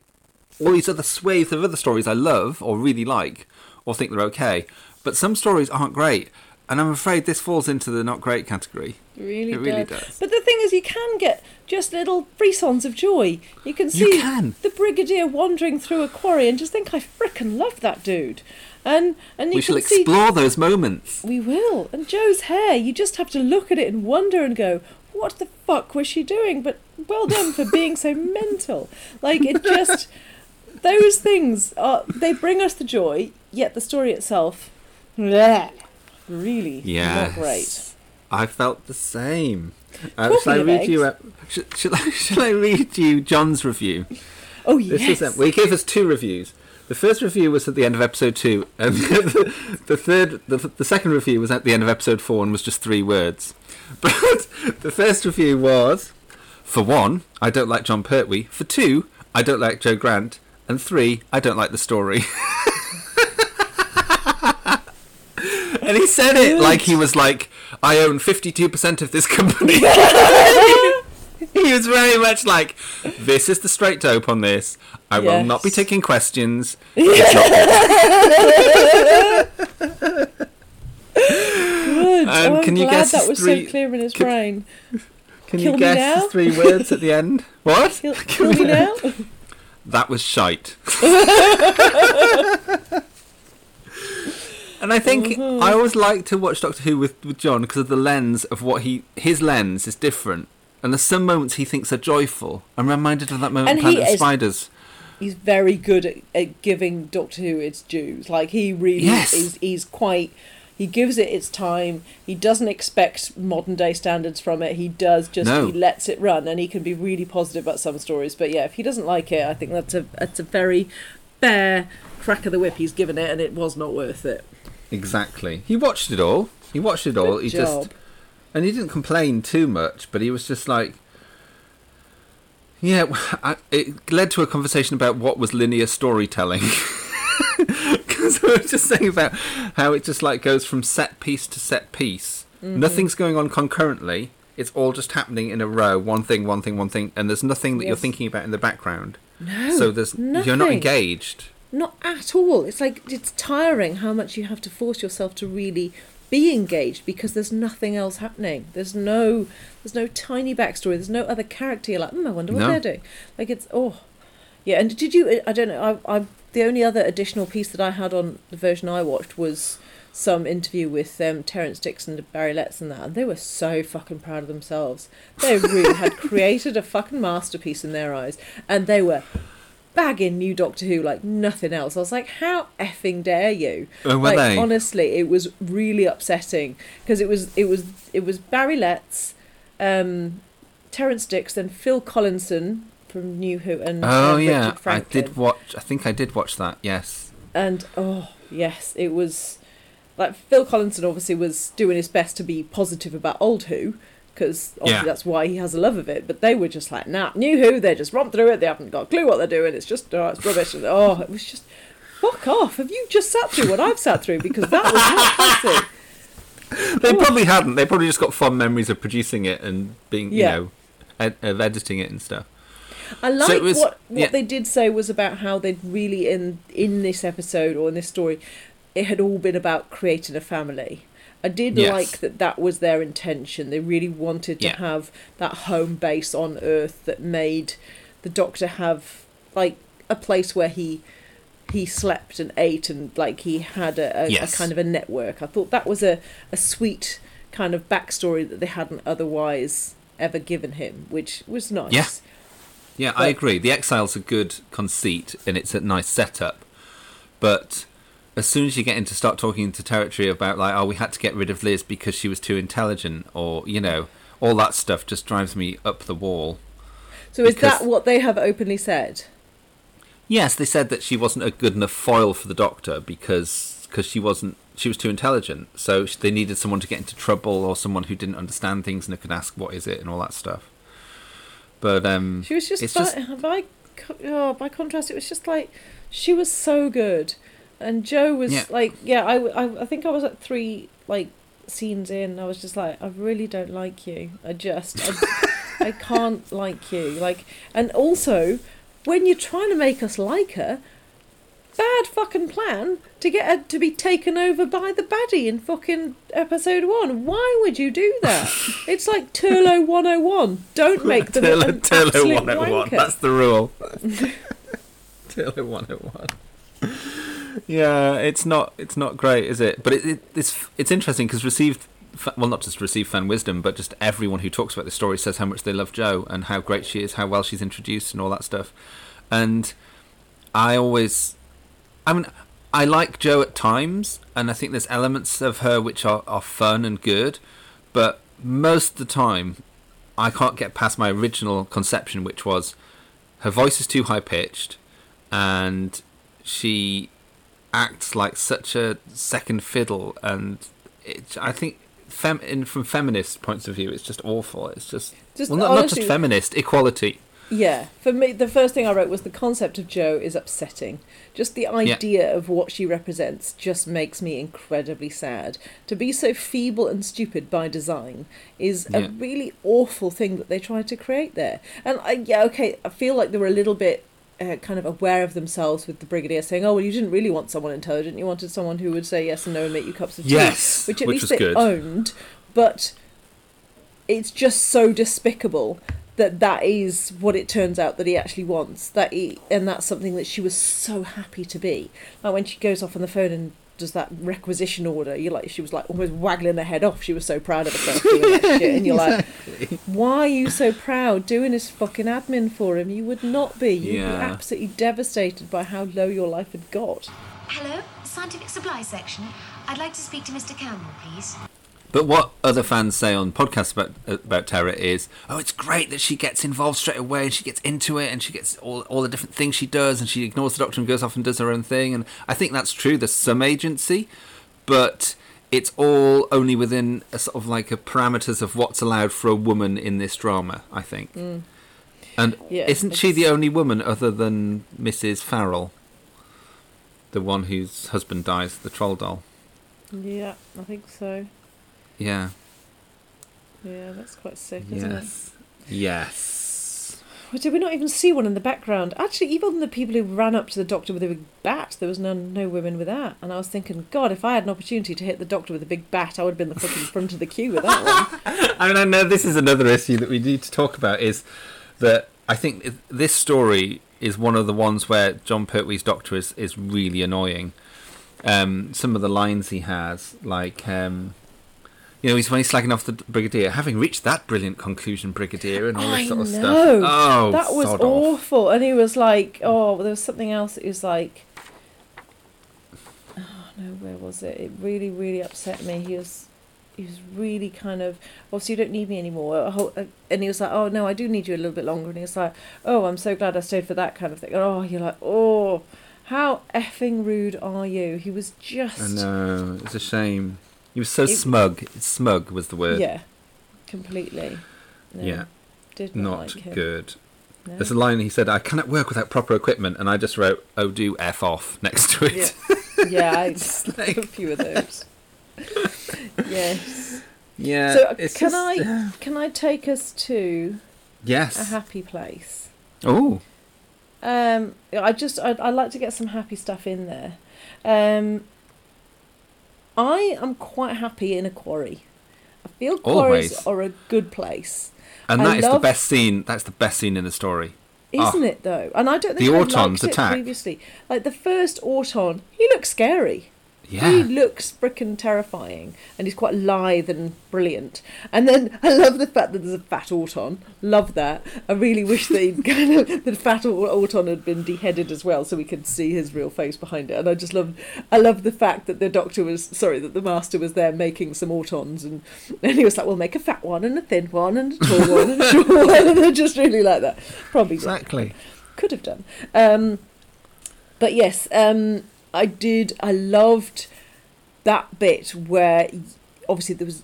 all these other swathes of other stories I love or really like or think they're okay, but some stories aren't great. And I'm afraid this falls into the not great category. it really, It really does. does. But the thing is, you can get just little frissons of joy. You can You see can. the brigadier wandering through a quarry and just think, I frickin' love that dude. And and you we shall see explore those moments. We will. And Jo's hair, you just have to look at it and wonder and go, what the fuck was she doing? But well done for being so mental. Like, it just. Those things, are, they bring us the joy, yet the story itself, bleh, really Yes. not great. I felt the same. Uh, shall I read you? eggs. Uh, sh- shall, I, shall I read you John's review? Oh, This yes. is, uh, well, he gave us two reviews. The first review was at the end of episode two, and the, the third, the, the second review was at the end of episode four, and was just three words. But the first review was, for one, I don't like Jon Pertwee. For two, I don't like Jo Grant. And three, I don't like the story. and he said it like he was like, I own fifty-two percent of this company. he was very much like, "This is the straight dope on this. I will not be taking questions." Good. Um, oh, I'm can you glad guess that was three- so clear in his can- brain. Can Kill you guess the three words at the end? What? Kill, kill me now? That was shite. And I think Mm-hmm. I always like to watch Doctor Who with, with John because of the lens of what he his lens is different. And there's some moments he thinks are joyful. I'm reminded of that moment And in Planet is- Spiders. he's very good at, at giving Doctor Who its dues. Like he really Yes. is. He's quite. He gives it its time. He doesn't expect modern day standards from it. He does just No. he lets it run, and he can be really positive about some stories. But yeah, if he doesn't like it, I think that's a that's a very fair crack of the whip he's given it, and it was not worth it. Exactly. He watched it all. He watched it all. Good he job. just and he didn't complain too much, but he was just like, yeah. I, it led to a conversation about what was linear storytelling. Because I was just saying about how it just like goes from set piece to set piece. Mm-hmm. Nothing's going on concurrently. It's all just happening in a row. One thing, one thing, one thing, and there's nothing that you're thinking about in the background. No, so there's you're not engaged. Not at all. It's like it's tiring how much you have to force yourself to really be engaged because there's nothing else happening. There's no there's no tiny backstory. There's no other character. You're like, hmm, I wonder what No. they're doing. Like it's oh, yeah. And did you? I don't know. I, I the only other additional piece that I had on the version I watched was some interview with um, Terrance Dicks and Barry Letts and that, and they were so fucking proud of themselves. They really had created a fucking masterpiece in their eyes, and they were bagging new Doctor Who like nothing else. I was like, how effing dare you? Oh, were like, they? Honestly, it was really upsetting because it was it was it was Barry Letts, um, Terrance Dicks, Phil Collinson from New Who, and Oh uh, yeah, I did watch. I think I did watch that. Yes. And oh yes, it was like Phil Collinson obviously was doing his best to be positive about old Who because obviously Yeah. that's why he has a love of it. But they were just like, nah, new Who, they just romp through it. They haven't got a clue what they're doing. It's just oh, it's rubbish. And, oh, it was just fuck off. Have you just sat through what I've sat through? Because that was not classic. They probably hadn't. They probably just got fond memories of producing it and being, Yeah. you know, ed- of editing it and stuff. I like it was- what what yeah. they did say was about how they'd really in in this episode or in this story, it had all been about creating a family. I did Yes. like that that was their intention. They really wanted to Yeah. have that home base on Earth that made the Doctor have like a place where he he slept and ate and like he had a, a, Yes. a kind of a network. I thought that was a, a sweet kind of backstory that they hadn't otherwise ever given him, which was nice. Yeah. Yeah, I agree. The Exile's a good conceit and it's a nice setup. But as soon as you get into start talking into territory about like, oh, we had to get rid of Liz because she was too intelligent, or you know, all that stuff just drives me up the wall. So is Because- that what they have openly said? Yes, they said that she wasn't a good enough foil for the Doctor because cause she wasn't she was too intelligent. So they needed someone to get into trouble or someone who didn't understand things and could ask what is it and all that stuff. But um, She was just, it's by, just by oh, by contrast, it was just like she was so good, and Jo was Yeah. like, yeah, I, I, I think I was at three like scenes in. I was just like, I really don't like you. I just, I, I can't like you. Like, and also when you're trying to make us like her. Bad fucking plan to get her to be taken over by the baddie in fucking episode one. Why would you do that? It's like Turlo 101. Don't make them Turlo, an Turlo 101. wanker. That's the rule. Turlo 101. Yeah, it's not it's not great, is it? But it, it it's it's interesting because received well not just received fan wisdom, but just everyone who talks about the story says how much they love Jo and how great she is, how well she's introduced, and all that stuff. And I always, I mean, I like Jo at times, and I think there's elements of her which are, are fun and good, but most of the time, I can't get past my original conception, which was her voice is too high pitched, and she acts like such a second fiddle, and it, I think. Fem- in, from feminist points of view, it's just awful. It's just, Just well, not, not just feminist equality. Yeah, for me, the first thing I wrote was the concept of Jo is upsetting. Just the idea of what she represents just makes me incredibly sad. To be so feeble and stupid by design is a really awful thing that they tried to create there. And I, yeah, okay, I feel like they were a little bit. Uh, kind of aware of themselves with the brigadier saying, "Oh well, you didn't really want someone intelligent. You wanted someone who would say yes and no and make you cups of tea." Yes, which at which least they good. owned. But it's just so despicable that that is what it turns out that he actually wants that he and that's something that she was so happy to be like when she goes off on the phone and does that requisition order you're like she was like almost waggling her head off. She was so proud of herself doing that shit. And you're like why are you so proud doing this fucking admin for him? You would not be. You'd be absolutely devastated by how low your life had got. Hello, scientific supply section. I'd like to speak to Mr. Campbell, please. But what other fans say on podcasts about about Terra is, oh, it's great that she gets involved straight away and she gets into it and she gets all all the different things she does and she ignores the doctor and goes off and does her own thing. And I think that's true. There's some agency, but it's all only within a sort of like a parameters of what's allowed for a woman in this drama. I think. Mm. And Yeah, isn't she the only woman other than Mrs. Farrell, the one whose husband dies, the troll doll? yeah i think so Yeah. yeah that's quite sick isn't it Yes. Yes. Well, did we not even see one in the background? Actually, even the people who ran up to the doctor with a big bat, there was no no women with that. And I was thinking, God, if I had an opportunity to hit the doctor with a big bat, I would have been the fucking front of the queue with that one. I mean, I know this is another issue that we need to talk about is that I think this story is one of the ones where Jon Pertwee's Doctor is, is really annoying. Um, some of the lines he has, like, um, you know, he's when he's slagging off the Brigadier, having reached that brilliant conclusion, Brigadier, and all this I sort of know. stuff. Oh, that was sod off. awful. And he was like, oh, there was something else. It was like, oh no, where was it? It really, really upset me. He was, he was really kind of, oh, so you don't need me anymore. Uh, And he was like, oh no, I do need you a little bit longer. And he was like, oh, I'm so glad I stayed for that kind of thing. And, oh, you're like, oh, how effing rude are you? He was just, I know, it's a shame. He was so It- smug. Smug was the word. yeah, completely. No, Yeah. did not, Not like good. No. There's a line he said, I cannot work without proper equipment, and I just wrote, oh, do F off next to it. Yeah, yeah, I have a few of those. yes. Yeah, So uh, can just- I can I take us to Yes. a happy place? Oh, Um, I just I I like to get some happy stuff in there. Um, I am quite happy in a quarry. I feel quarries Always. are a good place. and I that is the best scene. That's the best scene in the story. Ah. Isn't Oh. it though? And I don't The think I Auton's liked it attack. previously. Like the first Auton, he looks scary. Yeah. He looks frickin' terrifying, and he's quite lithe and brilliant. And then I love the fact that there's a fat Auton. Love that. I really wish that he'd kind of the fat Au- Auton had been deheaded as well, so we could see his real face behind it. And I just love, I love the fact that the doctor was sorry that the master was there making some Autons, and and he was like, "We'll make a fat one and a thin one and a tall one and a short one," and I just really like that. Probably Exactly. could have done. Um, but yes, um, I did. I loved that bit where obviously there was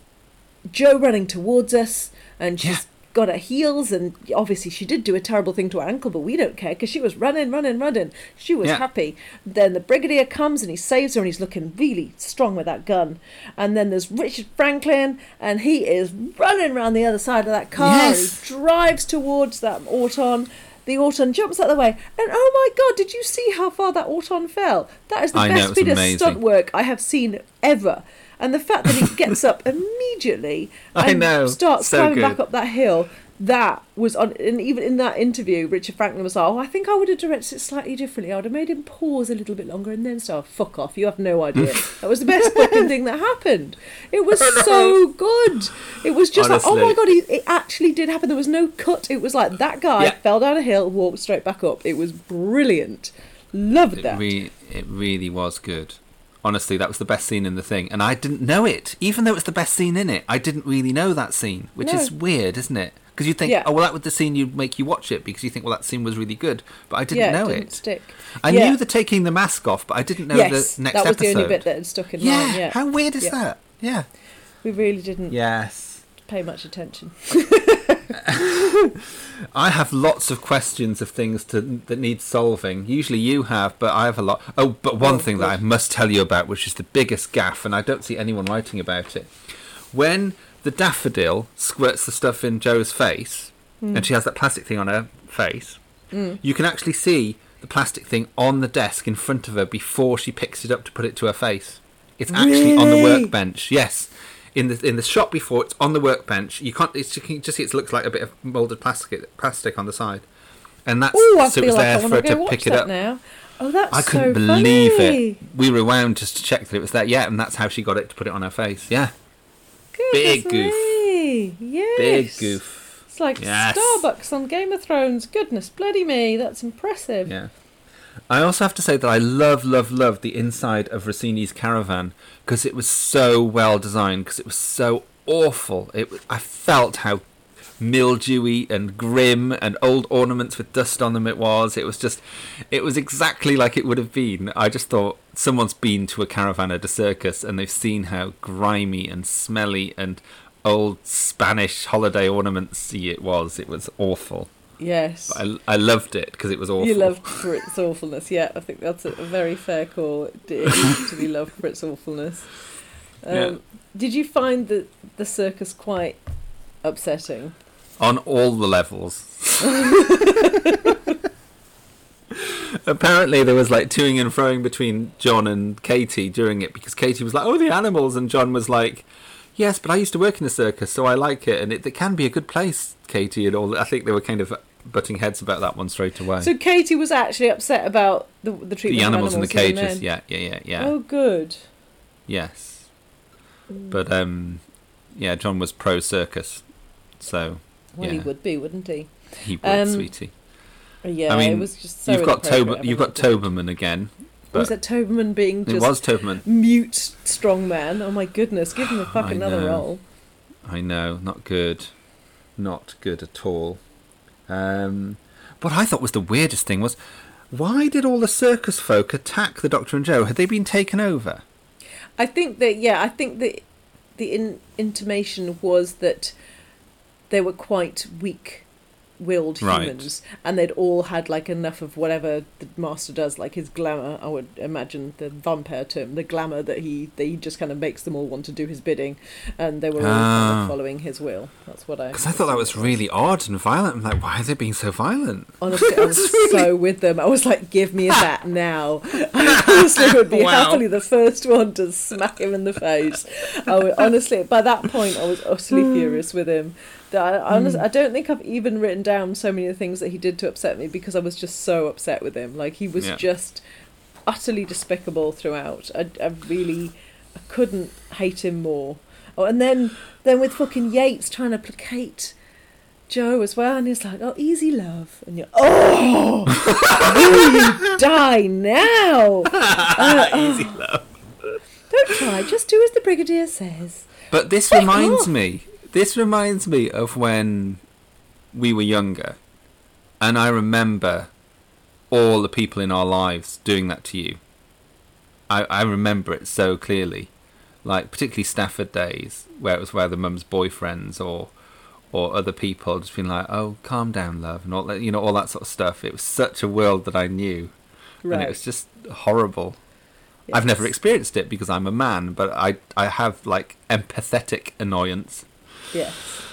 Jo running towards us, and she's got her heels, and obviously she did do a terrible thing to her ankle, but we don't care because she was running, running, running. She was Yeah. happy. Then the brigadier comes and he saves her, and he's looking really strong with that gun. And then there's Richard Franklin, and he is running around the other side of that car. Yes. He drives towards that Auton. The Auton jumps out of the way, and oh my god, did you see how far that Auton fell? That is the I best was bit of stunt work I have seen ever. And the fact that he gets up immediately and know, starts so climbing good. back up that hill, that was on. And even in that interview, Richard Franklin was like, "Oh, I think I would have directed it slightly differently. I would have made him pause a little bit longer and then start. Fuck off! You have no idea. that was the best fucking thing that happened. It was so good. It was just like, oh my god, he, it actually did happen. There was no cut. It was like that guy Yeah. fell down a hill, walked straight back up. It was brilliant. Loved It, that. re- it really was good. Honestly, that was the best scene in the thing, and I didn't know it. Even though it's the best scene in it, I didn't really know that scene, which is weird, isn't it? Because you think, Yeah. oh well, that was the scene you'd make you watch it because you think, well, that scene was really good, but I didn't yeah, know it didn't it. stick. I Yeah. knew the taking the mask off, but I didn't know yes, the next that was episode. the only bit that had stuck in yeah, mind. Yeah, how weird is that? Yeah. We really didn't Yes. pay much attention. I have lots of questions of things to, that need solving. Usually you have, but I have a lot. Oh, but one Oh, thing that I must tell you about, which is the biggest gaff, and I don't see anyone writing about it. When the daffodil squirts the stuff in Jo's face, Hmm. and she has that plastic thing on her face, Mm. you can actually see the plastic thing on the desk in front of her before she picks it up to put it to her face. It's actually on the workbench. Yes, in the in the shot before it's on the workbench. You can't. It's, you can just see it looks like a bit of molded plastic plastic on the side, and that's Oh, I so it was like there I for her to go to watch pick it up. now. Oh, that's I couldn't so believe funny. it. We rewound just to check that it was there. Yeah, and that's how she got it to put it on her face. Yeah, Big goof. me. Yes. big goof. It's like Yes. Starbucks on Game of Thrones. Goodness bloody me, that's impressive. Yeah. I also have to say that I love, love, love the inside of Rossini's caravan because it was so well designed. Because it was so awful. It w- I felt how mildewy and grim and old ornaments with dust on them it was. It was just, it was exactly like it would have been. I just thought someone's been to a caravan at a circus and they've seen how grimy and smelly and old Spanish holiday ornaments it was. It was awful. Yes. I, I loved it because it was awful. You loved for its awfulness. Yeah, I think that's a very fair call. It is to be loved for its awfulness. Um, Yeah. Did you find the the circus quite upsetting? on all the levels. Apparently, there was like toing and froing between Jon and Katy during it because Katy was like, "Oh, the animals," and Jon was like, "Yes, but I used to work in a circus, so I like it, and it, it can be a good place." Katy and all. I think they were kind of butting heads about that one straight away. So Katy was actually upset about the the treatment the animals, of animals in the cages, yeah, yeah, yeah, yeah. Oh, good. Yes, but um, yeah, Jon was pro circus, so Well, yeah, he would be, wouldn't he? he would, Um, sweetie. Yeah, I mean, it was just so you've got Tober, you've got. Toberman again. Was it Toberman being It just was Toberman. mute strong man? Oh my goodness, give him the fuck I another know. role. I know, not good, not good at all. Um, what I thought was the weirdest thing was, why did all the circus folk attack the Doctor and Jo? Had they been taken over? I think that yeah, I think that the in, intimation was that they were quite weak willed Right. humans and they'd all had like enough of whatever the master does like his glamour i would imagine the vampire term the glamour that he that he just kind of makes them all want to do his bidding and they were all kind Ah. of following his will that's what i Because I thought that was really odd and violent. I'm like, why are they being so violent? Honestly, I was so with them. I was like, "Give me a that now!" I honestly would be Wow. happily the first one to smack him in the face. I would, honestly, by that point, I was utterly furious with him. I, I, honest, Hmm. I don't think I've even written down so many of the things that he did to upset me because I was just so upset with him. Like he was Yeah. just utterly despicable throughout. I, I really I couldn't hate him more. Oh, and then then with fucking Yates trying to placate Jo as well, and he's like, "Oh, easy love," and you're, "Oh, will you die now?" Uh, Easy oh, love. Don't try. Just do as the brigadier says. But this Heck reminds off. me. This reminds me of when we were younger, and I remember all the people in our lives doing that to you. I, I remember it so clearly, like particularly Stafford days, where it was where the mum's boyfriends or or other people just being like, "Oh, calm down, love," and all that, you know, all that sort of stuff. It was such a world that I knew, and it was just horrible. I've never experienced it because I'm a man, but I I have like empathetic annoyance. Yes.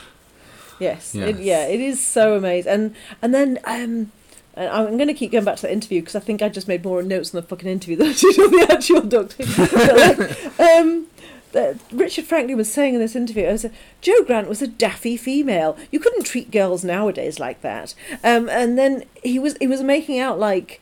Yes. Yes. It, yeah, it is so amazing. And and then um and I'm going to keep going back to the interview because I think I just made more notes on the fucking interview than I did on the actual Doctor. Like, um, that Richard Franklin was saying in this interview, I said, Jo Grant was a daffy female. You couldn't treat girls nowadays like that. Um, and then he was he was making out like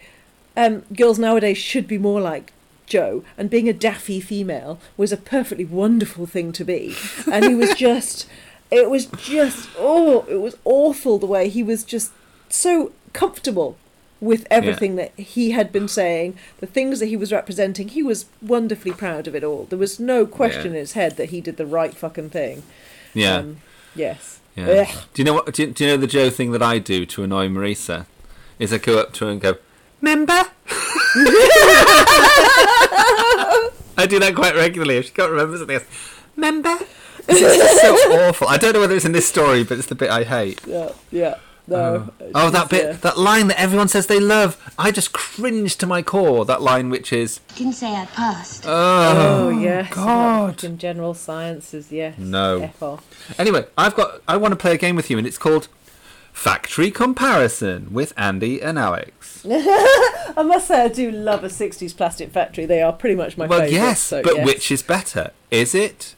um, girls nowadays should be more like Jo, and being a daffy female was a perfectly wonderful thing to be. And he was just, it was just, oh, it was awful the way he was just so comfortable with everything that he had been saying, the things that he was representing. He was wonderfully proud of it all. There was no question Yeah. in his head that he did the right fucking thing. Yeah. Um, yes. Yeah. Do you know what? Do you, do you know the Jo thing that I do to annoy Marisa? Is I go up to her and go, "Member." I do that quite regularly. If she can't remember something, else, member. It's just so awful. I don't know whether it's in this story, but it's the bit I hate. Yeah. Yeah. No. Oh, that bit, uh, that line that everyone says they love. I just cringe to my core. That line, which is, Didn't say I passed. oh, Oh, yes. God. In general sciences, yes. No. F off. Anyway, I've got. I want to play a game with you, and it's called Factory Comparison with Andy and Alex. I must say, I do love a 60s plastic factory. They are pretty much my well, favourite. yes, so, but yes. which is better? Is it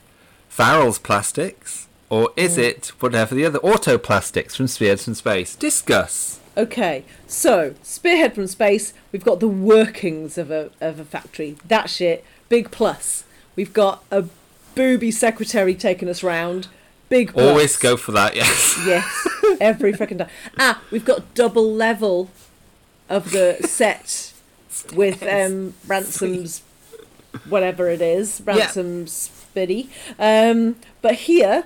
Farrell's Plastics, or is Mm. it whatever the other Autoplastics from Spearhead from Space? Discuss. Okay, so Spearhead from Space, we've got the workings of a, of a factory. That shit, big plus. We've got a booby secretary taking us round. Big plus. Always go for that. Yes. Yes, every freaking time. Ah, we've got double level of the set with um, Ransom's whatever it is, Ransom's biddy. Um, but here,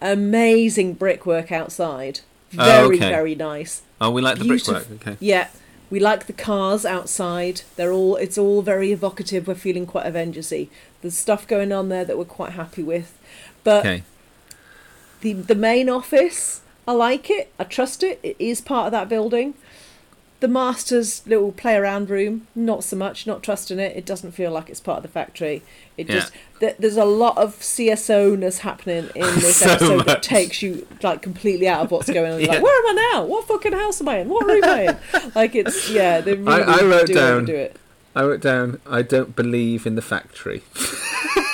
amazing brickwork outside. Oh, Very, okay. very nice. Oh, we like the Beautif- brickwork. Okay. Yeah, we like the cars outside. They're all. It's all very evocative. We're feeling quite Avengersy. There's stuff going on there that we're quite happy with, but Okay. The the main office, I like it. I trust it. It is part of that building. The master's little play around room, not so much. Not trusting it. It doesn't feel like it's part of the factory. It Yeah. just th- there's a lot of CSO-ness happening in this So episode that takes you like completely out of what's going on. You're Yeah. Like, where am I now? What fucking house am I in? What room am I in? Like it's yeah, they really I, I wrote do down. overdo it. I wrote down. I don't believe in the factory.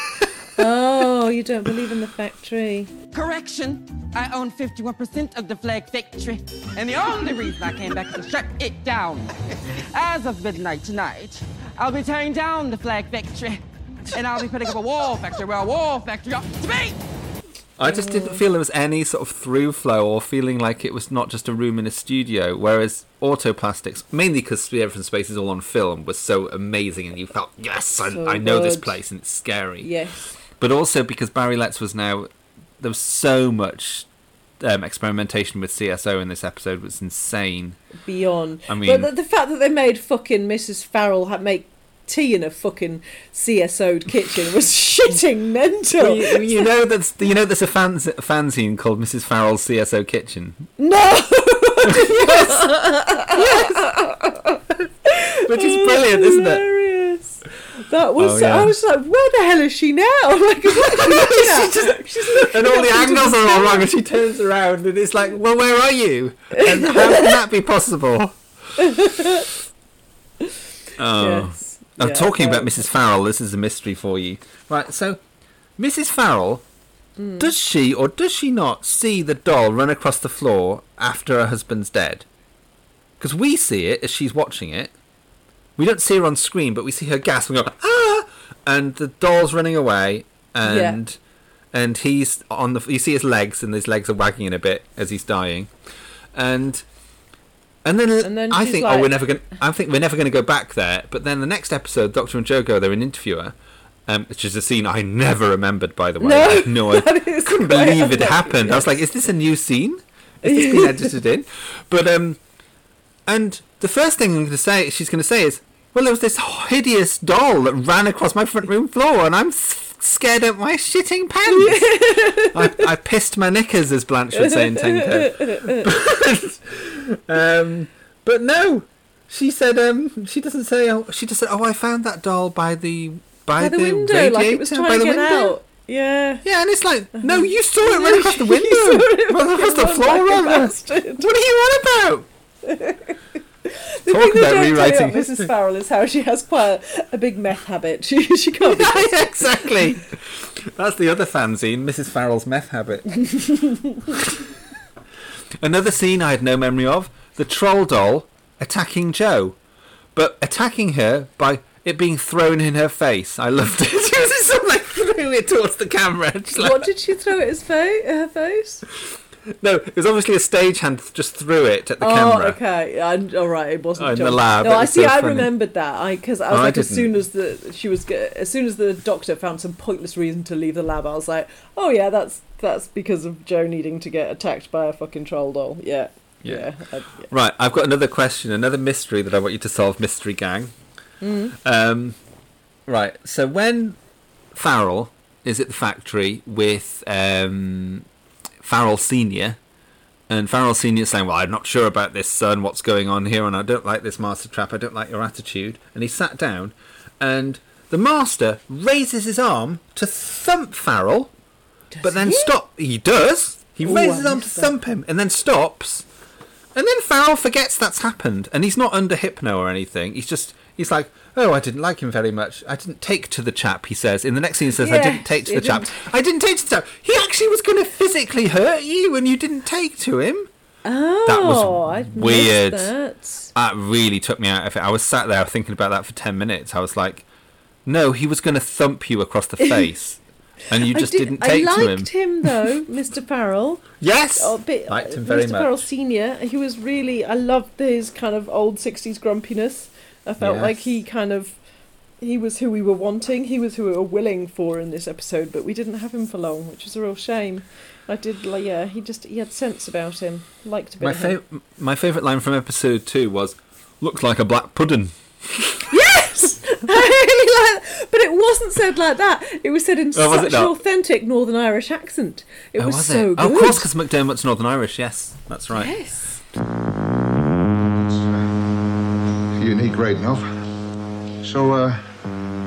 Oh, you don't believe in the factory. Correction. I own 51% of the flag factory. And the only reason I came back is to shut it down. As of midnight tonight, I'll be tearing down the flag factory. And I'll be putting up a wall factory where a wall factory ought to be. I just didn't feel there was any sort of through flow or feeling like it was not just a room in a studio. Whereas Autoplastics, mainly because Spearhead from Space is all on film, was so amazing and you felt, yes, I, So I know this place and it's scary. Yes. But also because Barry Letts was now, there was so much um, experimentation with CSO in this episode was insane. beyond. I mean- but the, the fact that they made fucking Mrs. Farrell ha- make tea in a fucking CSO'd kitchen was shitting mental. You, you know that's you know there's a fans, fanzine called Mrs. Farrell's CSO Kitchen. No. yes. yes. Which is brilliant, isn't it? That was. Oh, yeah. I was like, where the hell is she now? Like, what are you looking at? She's just- She's and all the angles are all wrong, and she turns around, and it's like, well, where are you? And how can that be possible? Oh, Yes. I'm Yeah, talking no. about Mrs. Farrell. This is a mystery for you, right? So, Mrs. Farrell Mm. Does she or does she not see the doll run across the floor after her husband's dead? Because we see it as she's watching it. We don't see her on screen, but we see her gasp and go ah, and the doll's running away, and and he's on the. You see his legs, and his legs are wagging in a bit as he's dying, and and then, And then I think oh we're never going. I think we're never going to go back there. But then the next episode, Doctor and Jo go there and interview her. Um, which is a scene I never remembered, by the way. No, I no, I couldn't believe it happened. I was like, "Is this a new scene? Is this been edited in?" But um, and the first thing I'm going to say, she's going to say is, "Well, there was this hideous doll that ran across my front room floor, and I'm scared of my shitting pants. I, I pissed my knickers, as Blanche would say in Tenko. um, but no, she said um, she doesn't say. Oh, she just said, "Oh, I found that doll by the by, By the, window, radiator, like it was by trying the to get window." out. Yeah. Yeah, and it's like, no, you saw it run across the window, across the floor, like a rather. What are you on about? The Talk thing they about don't you rewriting about Mrs. Farrell is how she has quite a, a big meth habit. She she can't Yeah, exactly. That's the other fanzine, Mrs. Farrell's meth habit. Another scene I had no memory of: the troll doll attacking Jo, but attacking her by it being thrown in her face. I loved it. She was just like threw it towards the camera. Like, What did she throw at his face? Her face? no, it was obviously a stagehand just threw it at the oh, camera. Oh, okay. I, all right, it wasn't Oh, in the lab, No, I see. so I funny. remembered that. I because I was Oh, I like, as soon as the she was, as soon as the doctor found some pointless reason to leave the lab, I was like, oh yeah, that's that's because of Jo needing to get attacked by a fucking troll doll. Yeah. Yeah. Yeah. I- yeah. Right, I've got another question, another mystery that I want you to solve, mystery gang. Mm. Um, right, so when Farrell is at the factory with um, Farrell Senior, and Farrell Senior saying, "Well, I'm not sure about this, son. What's going on here? And I don't like this master trap. I don't like your attitude." And he sat down, and the master raises his arm to thump Farrell, but then he? stop. He does. He Ooh, raises his arm to that. thump him, and then stops. And then Farrell forgets that's happened, and he's not under hypno or anything. He's just he's like, "Oh, I didn't like him very much. I didn't take to the chap." He says in the next scene. He says, "I didn't take to the chap. didn't. I didn't take to the chap. He actually was going to physically hurt you, and you didn't take to him." Oh, That was oh, I'd missed weird. That. That really took me out of it. I was sat there thinking about that for ten minutes. I was like, "No, he was going to thump you across the face, and you I just did- didn't take I to him." liked him though, Mr. Farrell. Yes, Oh, bit, liked him uh, very Mr. much. Farrell Senior. He was really. I loved his kind of old '60s grumpiness. I felt Yes. like he kind of. He was who we were wanting. He was who we were willing for in this episode, but we didn't have him for long, which was a real shame. I did, like, yeah. He just he had sense about him. Liked a bit. My fav- my favorite line from episode two was, "Looks like a black pudding." Yes, I really like. that. But it wasn't said like that. It was said in Oh, such an authentic Northern Irish accent. It oh, was, was so good. Oh, of course, because McDermott's Northern Irish. Yes, that's right. Yes. Unique, right enough. So, uh,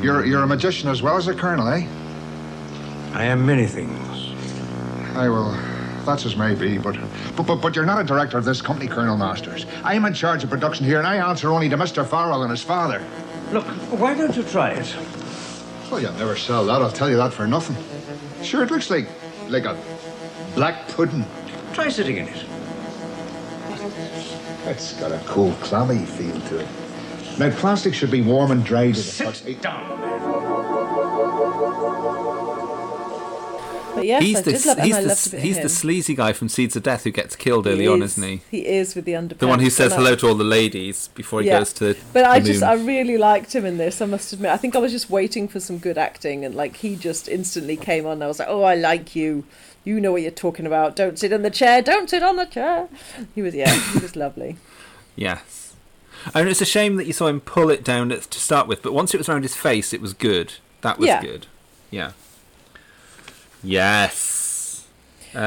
you're you're a magician as well as a colonel, eh? I am many things. I will. that's as may be, but, but but but you're not a director of this company, Colonel Masters. I'm in charge of production here, and I answer only to Mr. Farrell and his father. Look, why don't you try it? Well, you'll never sell that. I'll tell you that for nothing. Sure, it looks like like a black pudding. Try sitting in it. It's got a cool, clammy feel to it. Now, plastic should be warm and dry. To the Sit down. But yes, he's I the did love him. he's I the loved a bit of he's the sleazy guy from Seeds of Death who gets killed early He on, is- isn't he? He is with the underpants. The one who says hello to all the ladies before he Yeah. goes to. But I the just. I really liked him in this. I must admit. I think I was just waiting for some good acting, and like he just instantly came on. And I was like, "Oh, I like you. You know what you're talking about. Don't sit in the chair. Don't sit on the chair." He was, yeah, he was lovely. Yes. And it's a shame that you saw him pull it down at- to start with, but once it was around his face, it was good. That was Yeah. good. Yeah. Yes. Um,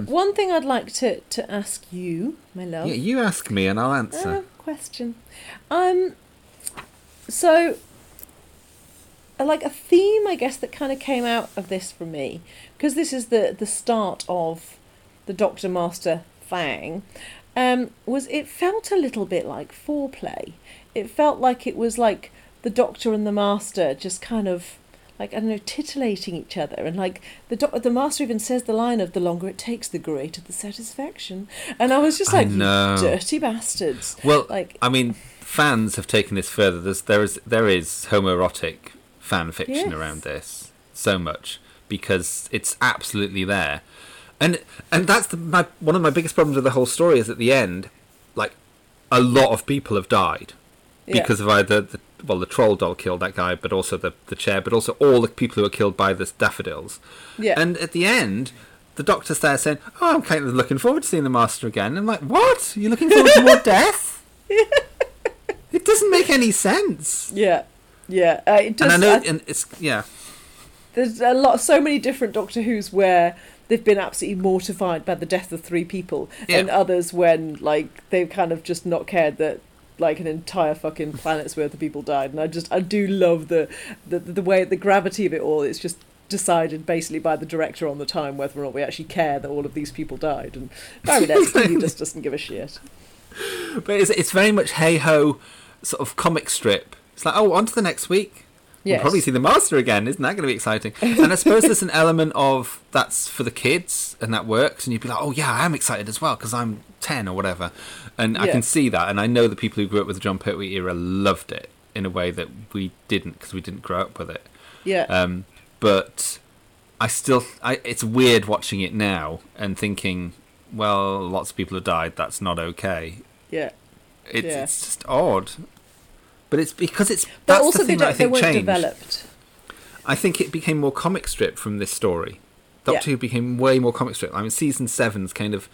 Um, one thing I'd like to to ask you, my love. yeah, you ask me and I'll answer. Uh, question. Um, so, like a theme, I guess, that kind of came out of this for me, because this is the the start of the Doctor Master thing. Um, was it felt a little bit like foreplay? It felt like it was like the Doctor and the Master just kind of like I don't know, titillating each other, and like the doc- the master even says the line of "the longer it takes, the greater the satisfaction," and I was just like, dirty bastards!" Well, like I mean, fans have taken this further. There's there is there is homoerotic fan fiction Yes. around this so much because it's absolutely there, and and that's the, my one of my biggest problems with the whole story is at the end, like a lot of people have died Yeah. because of either the well the troll doll killed that guy, but also the the chair, but also all the people who were killed by the daffodils. Yeah. And at the end, the doctor's there saying, "Oh, I'm kind of looking forward to seeing the master again." I'm like, "What? You're looking forward to more death?" it doesn't make any sense. yeah, yeah. Uh, it does, and I know, I- and it's yeah, there's a lot, so many different Doctor Who's where they've been absolutely mortified by the death of three people, Yeah. and others when like they've kind of just not cared that like an entire fucking planet's worth of people died. And I just I do love the the the way the gravity of it all. It's just decided basically by the director on the time whether or not we actually care that all of these people died and Marionette's he just doesn't give a shit but it's it's very much hey ho, sort of comic strip. It's like, oh, on to the next week. We'll probably see the master again. Isn't that going to be exciting? And I suppose there's an element of that's for the kids and that works. And you'd be like, oh yeah, I'm excited as well because I'm ten or whatever. And I can see that. And I know the people who grew up with the Jon Pertwee era loved it in a way that we didn't because we didn't grow up with it. yeah Um, but I still, I, it's weird watching it now and thinking, well, lots of people have died. That's not okay. yeah It's, Yeah. it's just odd. But it's because it's but that's also the they thing that I they think weren't changed. developed I think it became more comic strip from this story. Doctor Yeah. Who became way more comic strip. I mean, season seven's kind of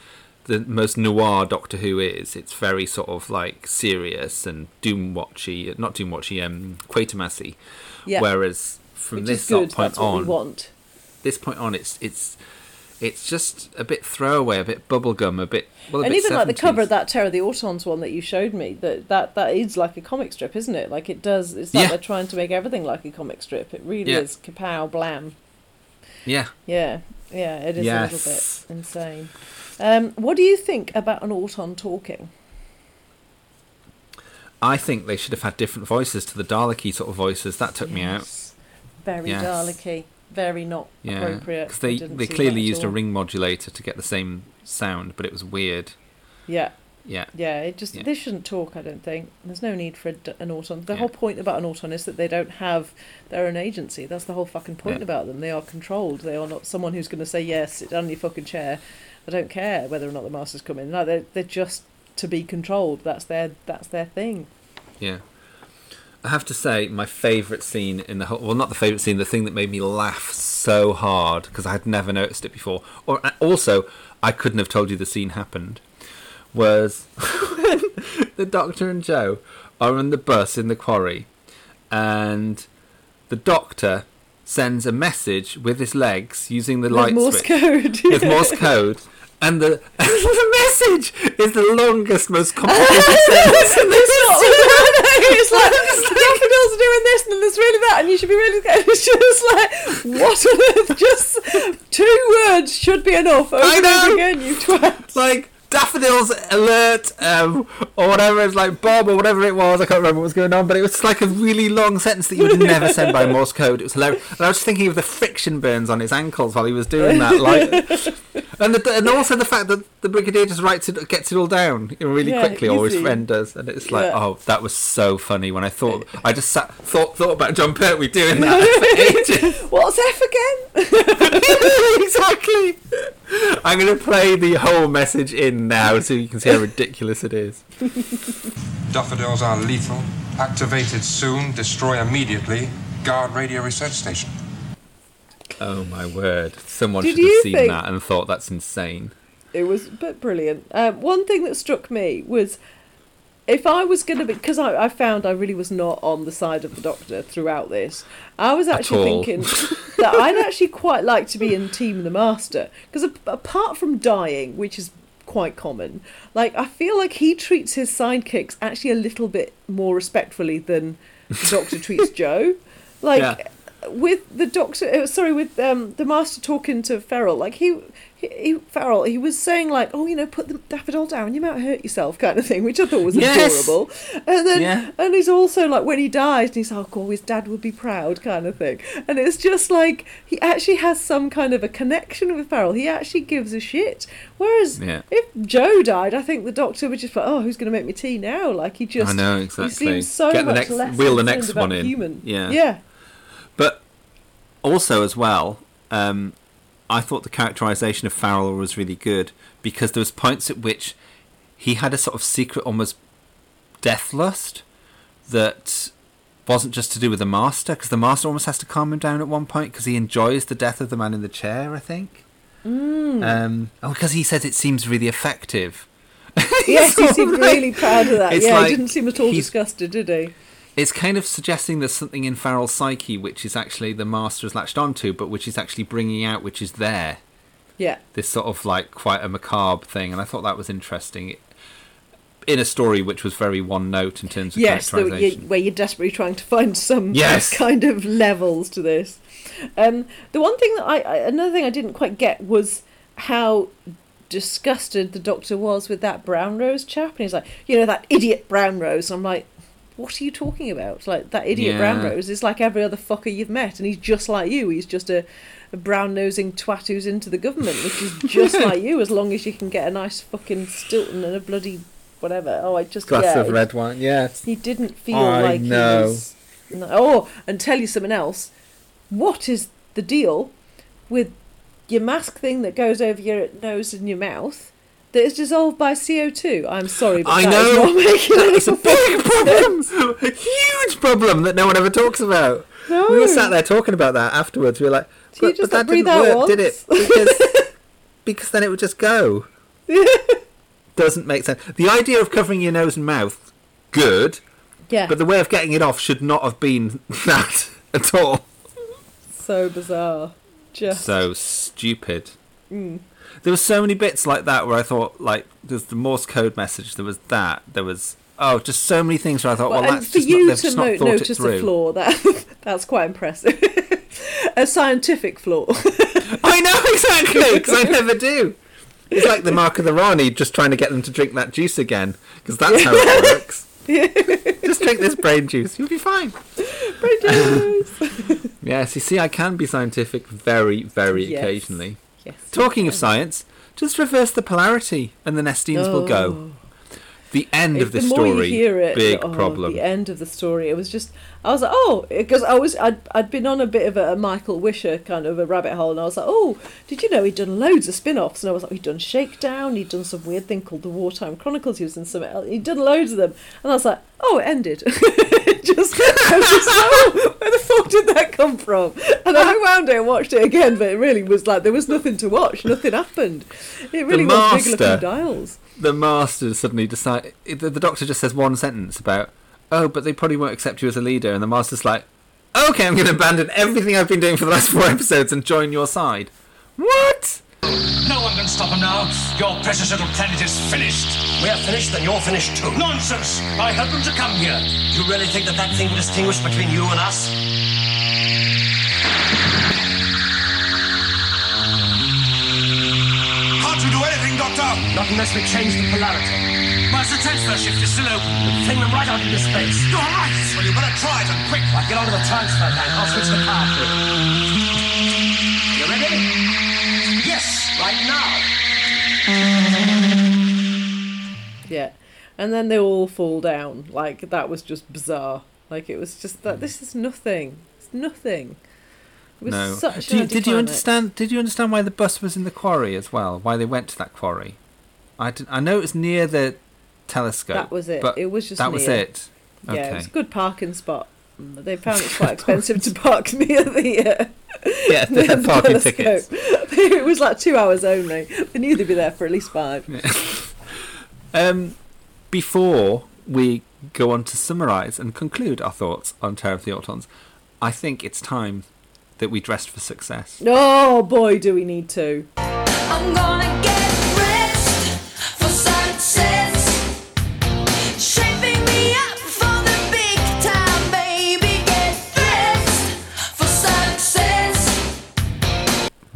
the most noir Doctor Who is. It's very sort of like serious and doom watchy, not doom watchy, um, Quatermassy. Yeah. Whereas from which this point that's what on, this point on, it's it's it's just a bit throwaway, a bit bubblegum, a bit well, a and bit even like the cover of that Terror of the Autons one that you showed me, that that that is like a comic strip, isn't it? Like it does. It's like Yeah. they're trying to make everything like a comic strip. It really Yeah. is kapow blam. Yeah. Yeah, yeah, it is a little bit insane. Um, what do you think about an Auton talking? I think they should have had different voices to the Daleki sort of voices. That took me out. Very Yes. Daleki, very not Yeah, appropriate. because they they clearly used a ring modulator to get the same sound, but it was weird. Yeah. Yeah. Yeah, it just Yeah. they shouldn't talk. I don't think there's no need for a an auton. The Yeah. whole point about an auton is that they don't have their own agency. That's the whole fucking point Yeah. about them. They are controlled. They are not someone who's going to say yes, sit down in your fucking chair. I don't care whether or not the masters come in. No, they're they're just to be controlled. That's their that's their thing. Yeah. I have to say, my favourite scene in the whole well, not the favourite scene, the thing that made me laugh so hard because I had never noticed it before, or also I couldn't have told you the scene happened, was when the Doctor and Jo are on the bus in the quarry, and the Doctor sends a message with his legs using the With light Morse switch code. with Morse code. And the, the message is the longest, most complicated sentence in this it's like daffodils are doing this and then there's really that and you should be really scared. It's just like what on earth? Just two words should be enough. Over I and over know. again, you twat. like daffodils alert um, or whatever it's like bob or whatever it was i can't remember what was going on but it was like a really long sentence that you would never send by morse code it was hilarious and i was thinking of the friction burns on his ankles while he was doing that like and, the, and also the fact that the brigadier just writes it gets it all down really Yeah, quickly or his easy. friend does and it's like Yeah. oh that was so funny when i thought i just sat thought thought about jon pertwee doing that for ages What's F again? exactly. I'm going to play the whole message in now so you can see how ridiculous it is. Daffodils are lethal. Activated soon. Destroy immediately. Guard radio research station. Oh my word. Someone Did should have seen think- that and thought that's insane. It was but brilliant. Um, one thing that struck me was if I was going to be because I, I found I really was not on the side of the Doctor throughout this. I was actually thinking that I'd actually quite like to be in Team the Master because apart from dying, which is quite common, like I feel like he treats his sidekicks actually a little bit more respectfully than the Doctor treats Jo. Like. Yeah. with the doctor, uh, sorry, with um, the master talking to Farrell, like he, he, he Farrell, he was saying like, oh, you know, put the daffodil down, you might hurt yourself, kind of thing, which I thought was Yes. adorable. And then, Yeah. and he's also like, when he dies, and he's like, oh, his dad would be proud, kind of thing. And it's just like he actually has some kind of a connection with Farrell. He actually gives a shit. Whereas Yeah. if Jo died, I think the doctor would just be like, oh, who's going to make me tea now? Like he just, I know exactly. He seems so Get the much next- less wheel the next one in. Human. Yeah. Yeah. But also, as well, um, I thought the characterization of Farrell was really good because there was points at which he had a sort of secret, almost death lust that wasn't just to do with the master, because the master almost has to calm him down at one point because he enjoys the death of the man in the chair. I think. Mm. Um, oh, because he says it seems really effective. yes, he seemed like- really proud of that. Yeah, like he didn't seem at all disgusted, did he? It's kind of suggesting there's something in Farrell's psyche which is actually the master has latched onto, but which is actually bringing out, which is there. Yeah. This sort of like quite a macabre thing, and I thought that was interesting. In a story which was very one note in terms of Yes, the, you, where you're desperately trying to find some Yes. kind of levels to this. Um, the one thing that I, I, another thing I didn't quite get was how disgusted the doctor was with that Brownrose chap, and he's like, you know, that idiot Brownrose. And I'm like, what are you talking about? Like that idiot brown Yeah. rose is like every other fucker you've met, and he's just like you. He's just a, a brown nosing twat who's into the government, which is just like you. As long as you can get a nice fucking Stilton and a bloody whatever. Oh, I just Glass yeah, of red wine, yes. He didn't feel I like know. he was. No. Oh, and tell you something else. What is the deal with your mask thing that goes over your nose and your mouth? That is dissolved by CO two. I'm sorry, but I that is know any that's a big problem, a huge problem that no one ever talks about. No. We were sat there talking about that afterwards. We were like, but, just but that didn't work, did it? Because because then it would just go. Doesn't make sense. The idea of covering your nose and mouth, good. Yeah. But the way of getting it off should not have been that at all. So bizarre. Just. So stupid. Mm. There were so many bits like that where I thought, like, there's the Morse code message. There was that. There was oh, just so many things where I thought, well, and that's for just you not, to not it notice a flaw, that that's quite impressive. a scientific flaw. I know exactly because I never do. It's like the mark of the Rani, just trying to get them to drink that juice again, because that's how it works. just drink this brain juice, you'll be fine. Brain juice. Yes, you see, I can be scientific very, very Yes. occasionally. Yes, Talking of science, just reverse the polarity, and the Nestenes will go. Oh. The end of the this more you story, hear it, big oh, problem. The end of the story. It was just I was like, oh, because I was I'd, I'd been on a bit of a, a Michael Wisher kind of a rabbit hole, and I was like, oh, did you know he'd done loads of spin-offs? And I was like, he'd done Shakedown, he'd done some weird thing called the Wartime Chronicles. He was in some, he'd done loads of them, and I was like, oh, it ended. It just, I was just like, oh, where the fuck did that come from? And I rewound it and watched it again, but it really was like there was nothing to watch, nothing happened. It really was big looking dials. The master suddenly decide the, the doctor just says one sentence about oh but they probably won't accept you as a leader and the master's like okay i'm going to abandon everything i've been doing for the last four episodes and join your side what No one can stop him now. Your precious little planet is finished. We're finished, then you're finished too. Nonsense! I helped them to come here. Do you really think that that thing will distinguish between you and us? Anything, Doctor? Not unless we change the polarity. Master transfer shift is still open. Fling them right out into space. You're right. Well, you better try it and quick. Right, get onto the transfer tank. I'll switch the power to. You ready? Yes, right now. Yeah. And then they all fall down. Like that was just bizarre. Like it was just that this is nothing. It's nothing. It was no you- did you understand did you understand why the bus was in the quarry as well why they went to that quarry i, did, I know it was near the telescope That was it. but It was just that was near. it Yeah, okay it was a good parking spot. They found it quite expensive to park near the uh, Yeah, they had the parking telescope. tickets. it was like two hours only. They knew they'd be there for at least five. Um, before we go on to summarise and conclude our thoughts on Terror of the Autons, I think it's time that we dressed for success. Oh boy, do we need to.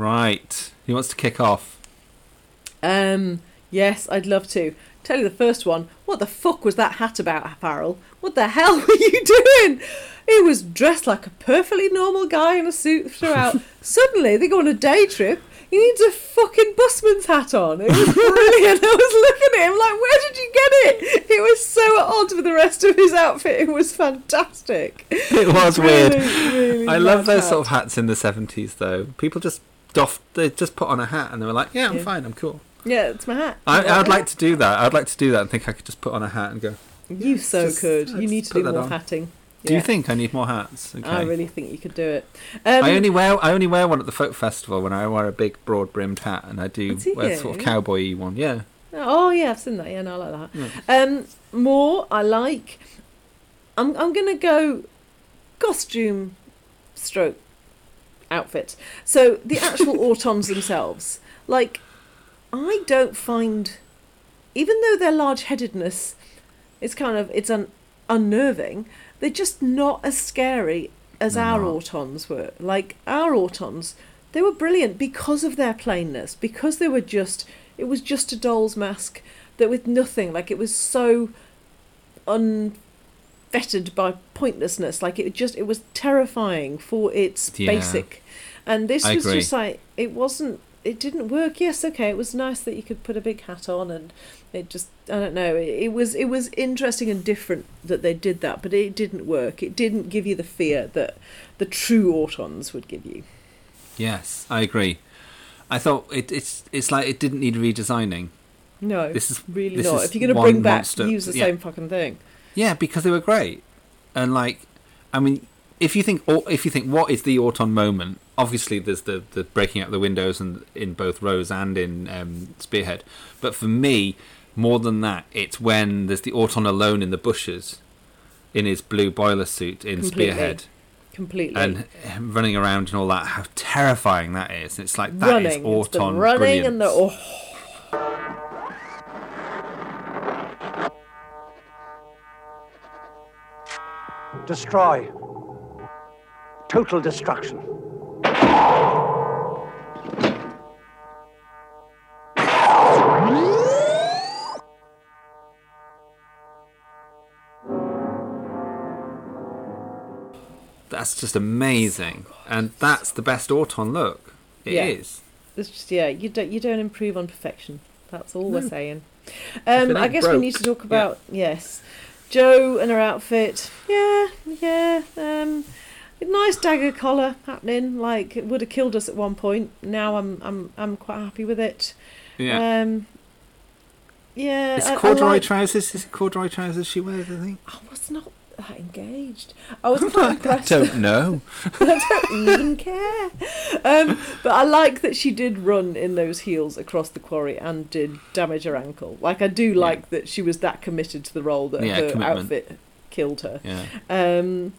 Right. he wants to kick off? Um, yes, I'd love to. Tell you the first one. What the fuck was that hat about, Farrell? What the hell were you doing? He was dressed like a perfectly normal guy in a suit throughout. Suddenly, they go on a day trip. He needs a fucking busman's hat on. It was brilliant. I was looking at him like, where did you get it? It was so at odds with the rest of his outfit. It was fantastic. It was Really, weird. really I love those hat. sort of hats in the seventies, though. People just doff. They just put on a hat and they were like, "Yeah, I'm Yeah. fine. I'm cool." Yeah, it's my hat. I, I'd like to do that. I'd like to do that and think I could just put on a hat and go. You so just- could. You need to do more on. hatting. Do you think I need more hats? Okay. I really think you could do it. Um, I only wear I only wear one at the folk festival when I wear a big broad brimmed hat and I do Do wear sort of you? cowboy one. Yeah. Oh yeah, I've seen that. Yeah, no, I like that. Yeah. Um, more I like. I'm I'm gonna go costume stroke outfit. So the actual autons themselves, like, I don't find, even though their large headedness is kind of it's un, unnerving, they're just not as scary as They're our not. autons were. Like our autons, they were brilliant because of their plainness, because they were just it was just a doll's mask that with nothing like it was so unfettered by pointlessness like it just it was terrifying for its Yeah. basic and this I was agree. just like it wasn't it didn't work. Yes okay it was nice that you could put a big hat on and it just i don't know it, it was it was interesting and different that they did that but it didn't work. It didn't give you the fear that the true autons would give you. Yes, I agree. I thought it, it's it's like it didn't need redesigning. no This is- really this not. is if you're going to bring back monster- use the yeah. same fucking thing. Yeah, because they were great, and like, I mean, if you think or if you think what is the Auton moment, obviously there's the the breaking out the windows and in both Rose and in um, Spearhead, but for me, more than that, it's when there's the Auton alone in the bushes, in his blue boiler suit in Completely. Spearhead. completely And him running around and all that, how terrifying that is! It's like that is running it's the Auton running brilliance. and the oh Destroy. Total destruction. That's just amazing, and that's the best Auton look. It is. Yeah. It's just yeah, you don't you don't improve on perfection. That's all we're saying. Um, I guess we need to talk yeah. about yes, Jo and her outfit. Yeah, yeah. Um, nice dagger collar happening. Like it would have killed us at one point. Now I'm I'm I'm quite happy with it. Yeah. Um, yeah. It's corduroy like- trousers. Is it corduroy trousers she wears? I think. I was not that engaged. I was quite I don't know. I don't even care. Um, but I like that she did run in those heels across the quarry and did damage her ankle. Like I do like that she was that committed to the role that Yeah, her commitment. outfit killed her. Yeah. Um,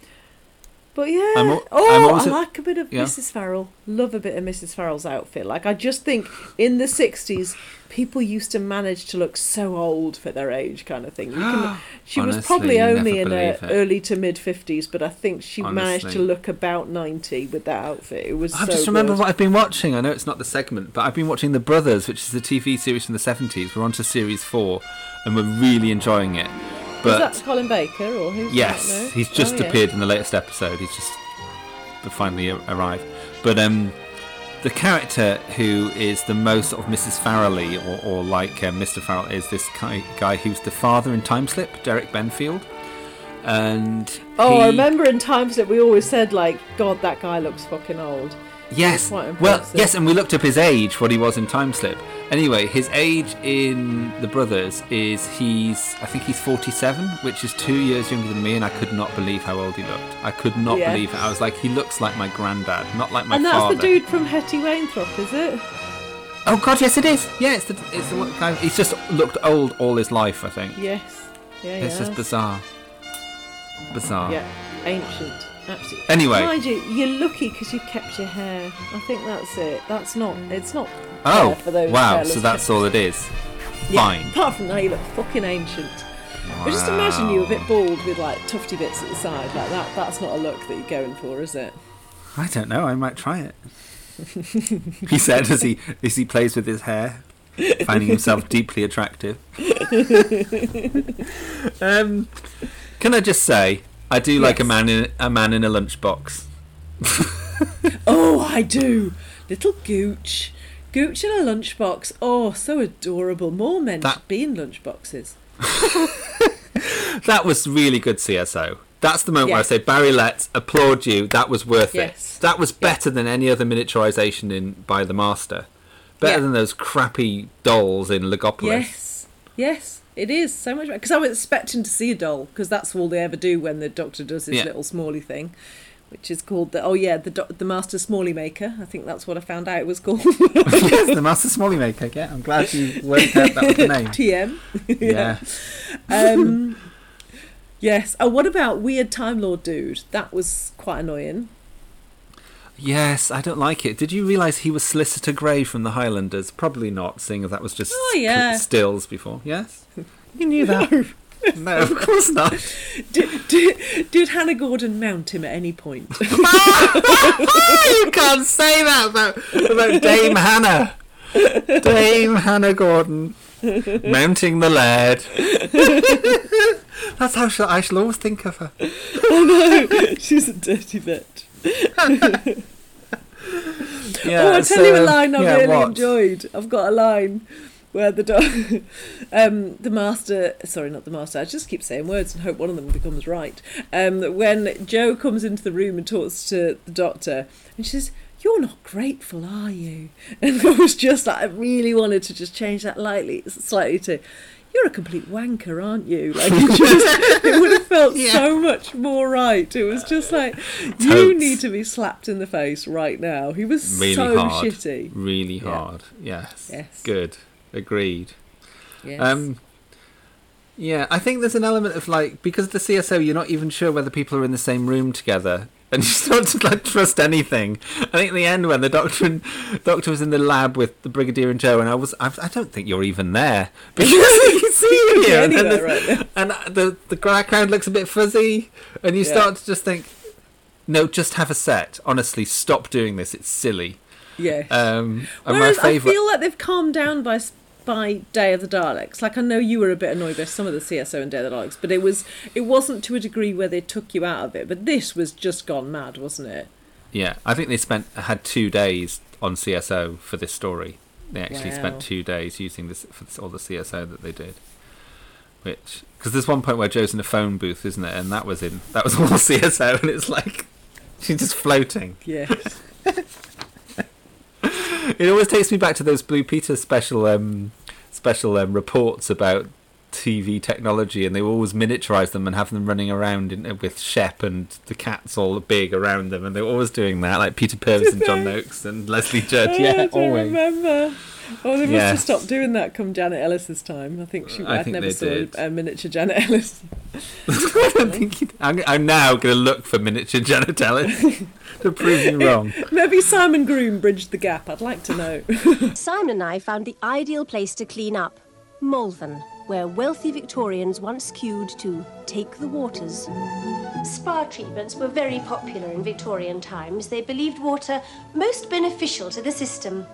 but yeah. I'm al- oh, I'm also- I like a bit of Yeah. Mrs. Farrell. Love a bit of Mrs. Farrell's outfit. Like I just think in the '60s, people used to manage to look so old for their age, kind of thing. You can, she was probably only in her it. early to mid 50s, but I think she managed to look about 90 with that outfit. It was I so just remember good. what I've been watching. I know it's not the segment, but I've been watching The Brothers, which is a TV series from the seventies. We're on to series four, and we're really enjoying it. But is that Colin Baker or who's yes, he's just Oh, yeah. appeared in the latest episode. He's just finally arrived. But um, the character who is the most sort of Mrs. Farrelly, or, or like uh, Mr. Farrell, is this guy, guy who's the father in Timeslip, Derek Benfield. And Oh, I remember in times that we always said like, God, that guy looks fucking old. Yes. Well, yes, and we looked up his age, what he was in Timeslip. Anyway, his age in The Brothers is he's, I think he's 47, which is two years younger than me, and I could not believe how old he looked. I could not Yeah. believe it. I was like, he looks like my granddad, not like my and that's father. the dude from Hetty Wainthropp, is it? Oh God, yes, it is. Yeah, it's the it's the one guy. He's just looked old all his life. I think. Yes. Yeah, It's yeah. just bizarre. Bizarre. Yeah, ancient. Absolutely. Anyway. mind you, you're lucky because you kept your hair. I think that's it. That's not. It's not. Oh, for those wow! So that's all it is. Yeah, Fine. Apart from that, you look fucking ancient. But just imagine you a bit bald with like tufty bits at the side, like that. That's not a look that you're going for, is it? I don't know. I might try it. he said as he as he plays with his hair, finding himself deeply attractive. um, can I just say, I do like a man in a man in a lunchbox. Oh, I do. Little Goodge. Goodge in a lunchbox. Oh, so adorable. More men That- should be in lunchboxes. That was really good CSO. That's the moment where I Yes. say, Barry Letts, applaud you. That was worth Yes. it. That was better than any other miniaturization in by the master. Better Yeah. than those crappy dolls in Logopolis. Yes. Yes, it is so much because I was expecting to see a doll because that's all they ever do when the doctor does his Yeah. little Smalley thing, which is called the oh yeah the doc the Master Smalley Maker. I think that's what I found out it was called. yes, the Master Smalley Maker. Yeah, I'm glad you worked out that was the name. TM. Yeah. Um, yes. Oh, what about Weird Time Lord Dude? That was quite annoying. Yes, I don't like it. Did you realise he was Solicitor Grey from the Highlanders? Probably not, seeing as that was just Oh, yeah. stills before. Yes? You knew that. no, of course not. Did, did, did Hannah Gordon mount him at any point? you can't say that about, about Dame Hannah. Dame Hannah Gordon mounting the lad. That's how I shall always think of her. oh no, she's a dirty bitch. Yeah, oh, I'll tell you a line I yeah, really what? enjoyed. I've got a line where the dog, um, the master, sorry, not the master. I just keep saying words and hope one of them becomes right. Um, when Jo comes into the room and talks to the doctor, and she says, "You're not grateful, are you?" And I was just like, I really wanted to just change that lightly, slightly to. You're a complete wanker, aren't you? Like it, just, it would have felt so much more right. It was just like you need to be slapped in the face right now. He was Really so hard. shitty. Really Yeah. hard. Yes. Yes. Good. Agreed. Yes. Um, yeah, I think there's an element of like because of the CSO, you're not even sure whether people are in the same room together, and you start to like trust anything. I think at the end when the doctor and doctor was in the lab with the brigadier and Jo, and I was, I, I don't think you're even there because you can see you here, and, anywhere right and the the background looks a bit fuzzy, and you Yeah. start to just think, no, just have a set. Honestly, stop doing this. It's silly. Yes. Um, Whereas my favorite. I feel like they've calmed down by by Day of the Daleks. Like I know you were a bit annoyed by some of the CSO and Day of the Daleks, but it was it wasn't to a degree where they took you out of it. But this was just gone mad, wasn't it? Yeah, I think they spent had two days on CSO for this story. They actually Wow. spent two days using this for this, all the CSO that they did. Which because there's one point where Jo's in a phone booth, isn't it? And that was in that was all CSO, and it's like she's just floating. Yes. It always takes me back to those Blue Peter special um, special um, reports about TV technology, and they always miniaturize them and have them running around in, with Shep and the cats all big around them, and they're always doing that, like Peter Purves and John Noakes and Leslie Judd. Oh, Yeah, always. remember. Oh, they must Yeah. have stopped doing that come Janet Ellis's time. I think she. I I think never they saw did. a miniature Janet Ellis. I don't think you- I'm, I'm now going to look for miniature Janet Ellis to prove you wrong. Maybe Simon Groom bridged the gap. I'd like to know. Simon and I found the ideal place to clean up Malvern, where wealthy Victorians once queued to take the waters. Spa treatments were very popular in Victorian times. They believed water most beneficial to the system.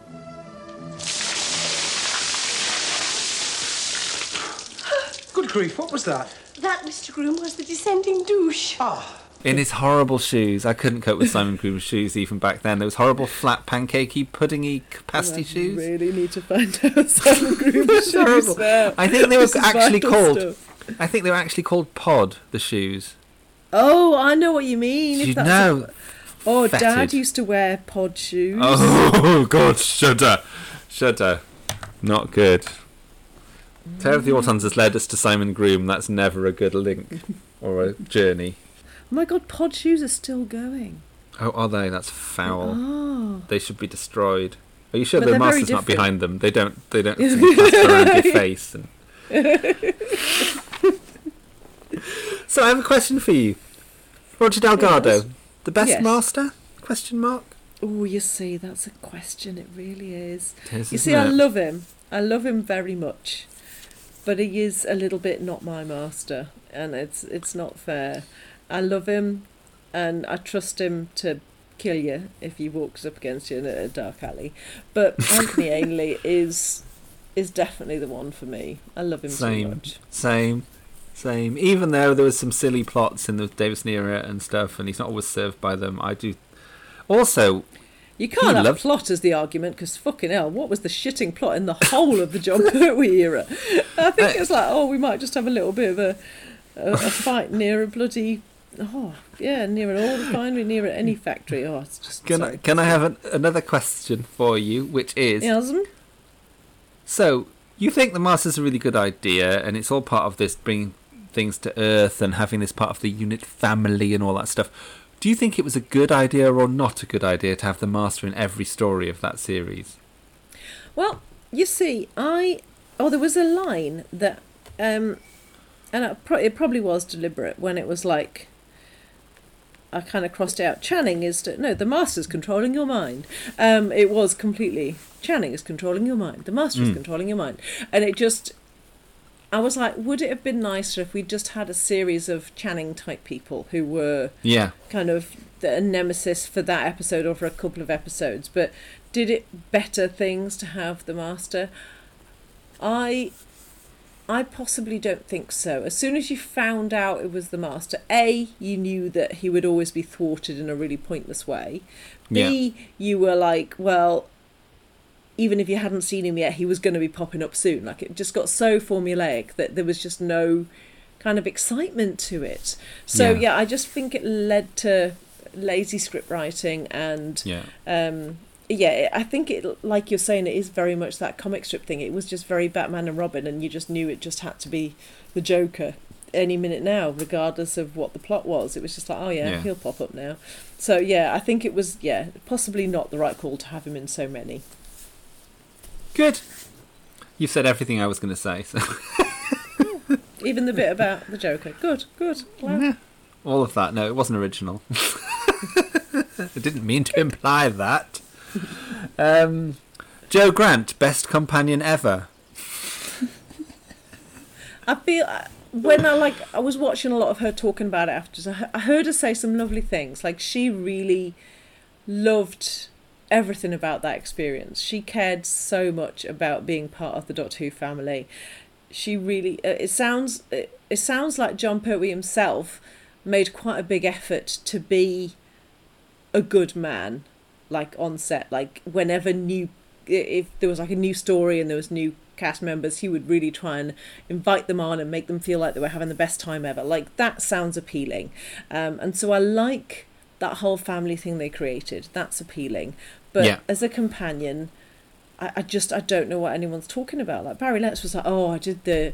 Good grief, what was that? That, Mr. Groom, was the descending douche. Ah. In his horrible shoes, I couldn't cope with Simon Groom's shoes even back then. Those horrible flat pancakey puddingy pasty I shoes. really need to find out Simon Groom's Horrible. shoes now. I think they were This actually called. stuff. I think they were actually called Pod. The shoes. Oh, I know what you mean. if You know, a- oh, Dad used to wear pod shoes. Oh God, shudder, shudder. Not good. Tale of the Autons has led us to Simon Groom. That's never a good link or a journey. Oh my God, pod shoes are still going. Oh, are they? That's foul. Oh. They should be destroyed. Are you sure But the master's not behind them? They don't. They don't plaster around your face. And... So I have a question for you, Roger Delgado, Yes. the best Yes. master? Question mark. Oh, you see, that's a question. It really is. It you see, isn't I love him. I love him very much, but he is a little bit not my master, and it's it's not fair. I love him, and I trust him to kill you if he walks up against you in a, dark alley. But Anthony Ainley is is definitely the one for me. I love him so Same, much. same, same. Even though there was some silly plots in the Davis era and stuff, and he's not always served by them, I do. Also, You can't He have plot as the argument because fucking hell, what was the shitting plot in the whole of the Jon Pertwee era? I think it's like, oh, we might just have a little bit of a a, a fight near a bloody oh yeah near an oil refinery near any factory. Oh, it's just can I, can I have an, another question for you, which is Yes. so you think the Master's a really good idea, and it's all part of this bringing things to Earth and having this part of the unit family and all that stuff. Do you think it was a good idea or not a good idea to have the Master in every story of that series? Well, you see, I oh there was a line that um and it, pro- it probably was deliberate when it was like I kind of crossed out Channing is to, no the master's controlling your mind. Um it was completely Channing is controlling your mind. The master is Mm. controlling your mind. And it just I was like would it have been nicer if we just had a series of Channing type people who were Yeah. kind of the nemesis for that episode or for a couple of episodes. But did it better things to have the master? I I possibly don't think so. As soon as you found out it was the master, A, you knew that he would always be thwarted in a really pointless way. B, you were like, well, even if you hadn't seen him yet, he was going to be popping up soon. Like it just got so formulaic that there was just no kind of excitement to it. So Yeah. yeah, I just think it led to lazy script writing and Yeah. um yeah i think it like you're saying it is very much that comic strip thing it was just very batman and robin and you just knew it just had to be the joker any minute now regardless of what the plot was it was just like oh yeah, Yeah. he'll pop up now so yeah i think it was yeah possibly not the right call to have him in so many Good. You've said everything I was going to say. So even the bit about the joker good good glad. all of that. No, it wasn't original. I didn't mean to imply that. Um, Jo Grant, best companion ever. I feel uh, when I like I was watching a lot of her talking about it after. I he- I heard her say some lovely things. Like she really loved everything about that experience. She cared so much about being part of the Doctor Who family. She really. uh, It sounds. It, it sounds like Jon Pertwee himself made quite a big effort to be a good man, like on set. Like whenever new, if there was like a new story and there was new cast members, he would really try and invite them on and make them feel like they were having the best time ever. Like that sounds appealing, um, and so I like that whole family thing they created. That's appealing, but Yeah. as a companion. I, I just I don't know what anyone's talking about. Like Barry Letts was like, oh, I did the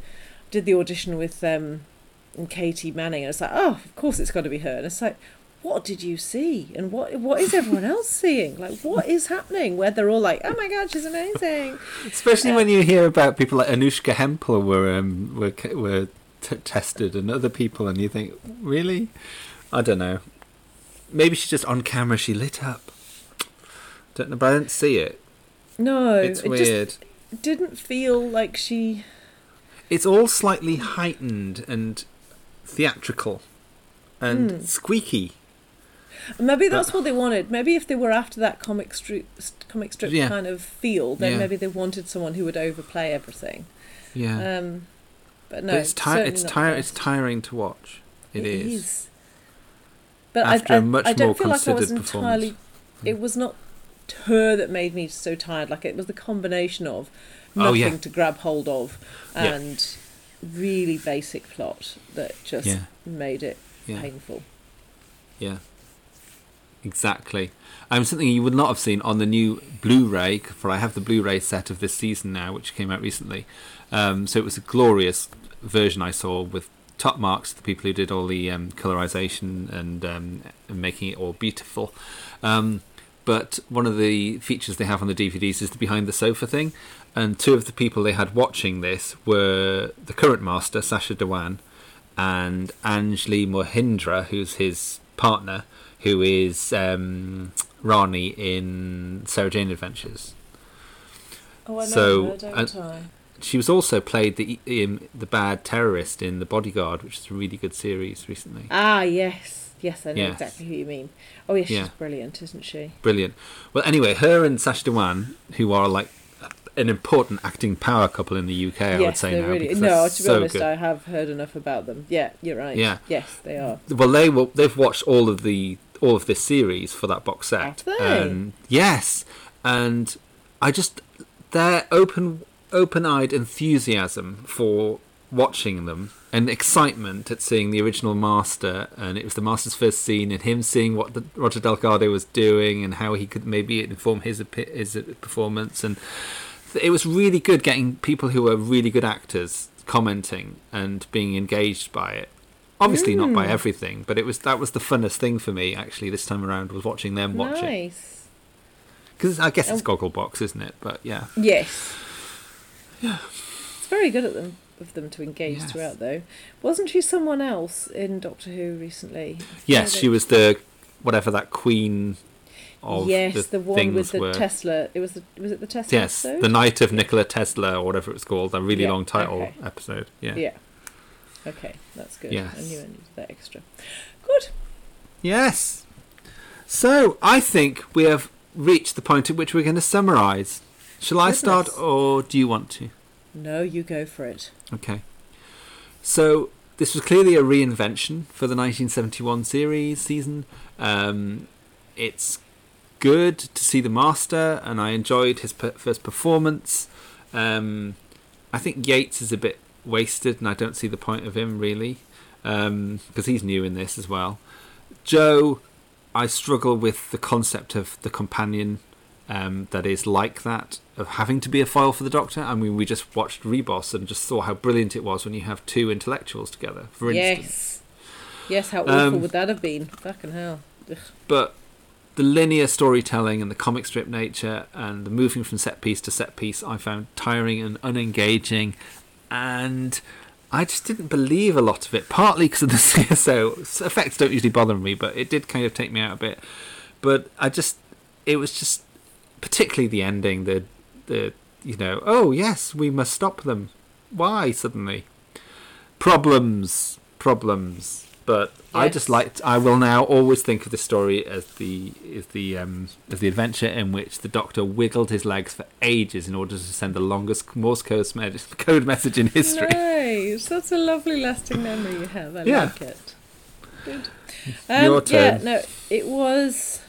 did the audition with um and Katy Manning, and it's like, oh, of course it's got to be her. And it's like, what did you see, and what what is everyone else seeing? Like, what is happening? Where they're all like, oh my god, she's amazing. Especially when you hear about people like Anouska Hempel were um, were were t- tested and other people, and you think, really? I don't know. Maybe she's just on camera. She lit up. Don't know, but I didn't see it. No, It's it weird. didn't feel like she. It's all slightly heightened and theatrical and Hmm. squeaky. Maybe that's what they wanted. Maybe if they were after that comic strip, comic strip Yeah. kind of feel, then Yeah. maybe they wanted someone who would overplay everything. Yeah. Um, but no, but it's ti- it's tire- it's tiring to watch. It it is. is. But After I, much I don't more feel like I was entirely. It was not her that made me so tired. Like it was the combination of Oh, nothing yeah. to grab hold of Yeah. and really basic plot that just Yeah. made it Yeah. painful. Yeah. Exactly. Um, something you would not have seen on the new Blu-ray, for I have the Blu-ray set of this season now, which came out recently. Um, so it was a glorious version I saw with top marks to the people who did all the um, colorization and, um, and making it all beautiful. Um, but one of the features they have on the DVDs is the behind the sofa thing, and two of the people they had watching this were the current master Sacha Dhawan and Anjali Mohindra, who's his partner, who is um, Rani in Sarah Jane Adventures. Oh, I know So, her, don't I? She was also played the um, the bad terrorist in The Bodyguard, which is a really good series recently. Ah, yes, Yes, I know Yes. exactly who you mean. Oh, yeah, she's brilliant, isn't she? Brilliant. Well, anyway, her and Sacha Dhawan, who are like an important acting power couple in the UK, I would yes, say now. really. No, to be so honest, good. I have heard enough about them. Yeah, you're right. Yeah. Yes, they are. Well, they will. They've watched all of the all of this series for that box set. Have they? And yes, and I just their open open-eyed enthusiasm for watching them and excitement at seeing the original master and it was the master's first scene and him seeing what the, Roger Delgado was doing and how he could maybe inform his his performance and it was really good getting people who were really good actors commenting and being engaged by it obviously not by Mm. everything but it was that was the funnest thing for me actually this time around was watching them watch it Nice. because i guess it's Oh. gogglebox isn't it but yeah Yes. It's very good at them of them to engage Yes. throughout, though. Wasn't she someone else in Doctor Who recently? yes she was the whatever that queen of yes, the, the, one with the were Tesla. It was the was it the Tesla yes episode? the night of nikola tesla or whatever it was called a really Yeah, long title okay. episode yeah Yeah. Okay, that's good. I knew I needed that extra. Good. Yes. So I think we have reached the point at which we're going to summarise. Shall I start, or do you want to? No, you go for it. Okay. So this was clearly a reinvention for the 1971 series season. Um, it's good to see the master, and I enjoyed his per- first performance. Um, I think Yates is a bit wasted, and I don't see the point of him really, because he's new in this as well. Jo, I struggle with the concept of the companion um, that is like that of having to be a foil for the Doctor. I mean, we just watched Reboss and just saw how brilliant it was when you have two intellectuals together. For instance, Yes. Yes, how awful Um, would that have been? Fucking hell. Ugh. but the linear storytelling and the comic strip nature and the moving from set piece to set piece I found tiring and unengaging and I just didn't believe a lot of it partly because of the CSO effects don't usually bother me but it did kind of take me out a bit but I just it was just particularly the ending the the you know oh yes we must stop them why suddenly problems problems but I just Yes. liked I will now always think of the story as the as the um as the adventure in which the doctor wiggled his legs for ages in order to send the longest Morse code, me- code message in history. Nice. That's a lovely lasting memory you have. I Yeah. like it. Good. Your Um, Yeah, no, it was.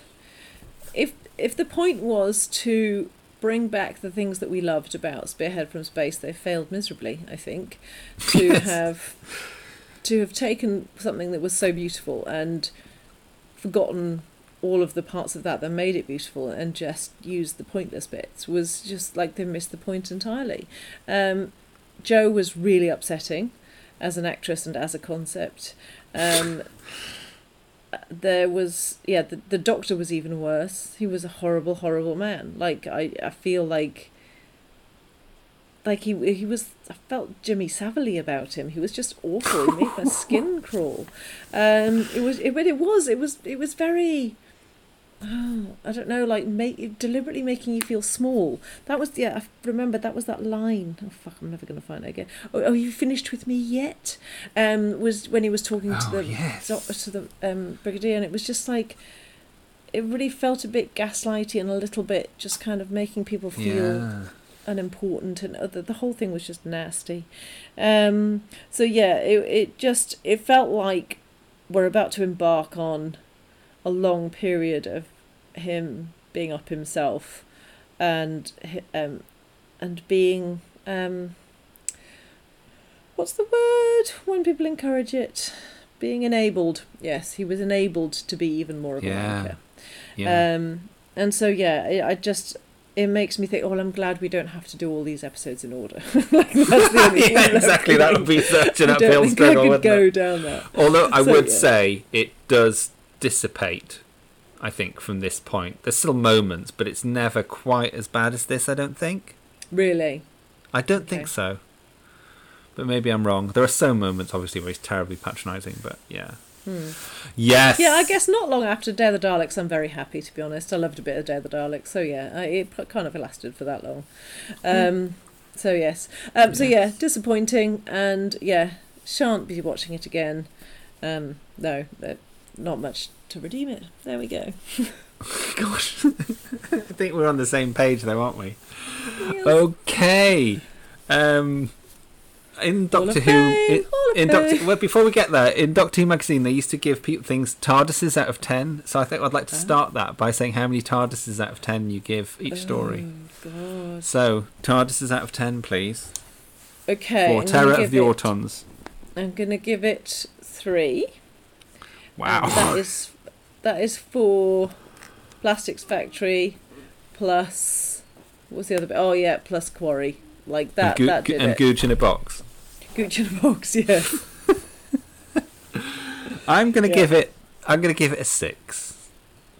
If if the point was to bring back the things that we loved about Spearhead from Space, they failed miserably. I think to Yes. have to have taken something that was so beautiful and forgotten all of the parts of that that made it beautiful and just used the pointless bits was just like they missed the point entirely. Um, Jo was really upsetting as an actress and as a concept. Um, there was yeah the, the doctor was even worse. He was a horrible horrible man. Like i i feel like like he he was i felt jimmy savile about him. He was just awful. He made my skin crawl. Um it was it, but it was it was it was very oh, I don't know, like make deliberately making you feel small. That was yeah. I remember that was that line. Oh fuck! I'm never gonna find it again. Oh, oh you finished with me yet? Um, was when he was talking to Oh, the yes. to the um brigadier, and it was just like it really felt a bit gaslighty and a little bit just kind of making people feel Yeah. unimportant and other the whole thing was just nasty um so yeah it, it just it felt like we're about to embark on a long period of him being up himself and um and being um what's the word when people encourage it being enabled yes he was enabled to be even more of a Yeah. Yeah. um, and so yeah, I, I just it makes me think. Oh, well, I'm glad we don't have to do all these episodes in order. like, yeah, exactly. That would be such an uphill struggle. I could wouldn't go it? down that. Although I So, would yeah. say it does dissipate. I think from this point, there's still moments, but it's never quite as bad as this. I don't think. Really, I don't think so. But maybe I'm wrong. There are some moments, obviously, where he's terribly patronising. But yeah. Hmm. Yes. Yeah, I guess not long after Day of the Daleks. I'm very happy to be honest. I loved a bit of Day of the Daleks, so yeah, I, it kind of lasted for that long. Um, so yes, um, so yeah, disappointing, and yeah, shan't be watching it again. Um, no, but not much to redeem it. There we go. Gosh, I think we're on the same page though, aren't we? Okay. Um, in Doctor Who, Fame, in, Doctor, well, before we get there, in Doctor Who magazine, they used to give people things TARDISes out of ten. So I think I'd like to start that by saying how many TARDISes out of ten you give each story. Oh, God. So TARDISes out of ten, please. Okay. For Terror of the it- Autons. I'm gonna give it three. Wow. And that is that is for Plastics Factory plus what's the other bit? Oh yeah, plus Quarry. Like that. and, Goo- that did and it. Goodge in a box. Goodge in a box. Yeah. I'm gonna Yeah. give it. I'm gonna give it a six.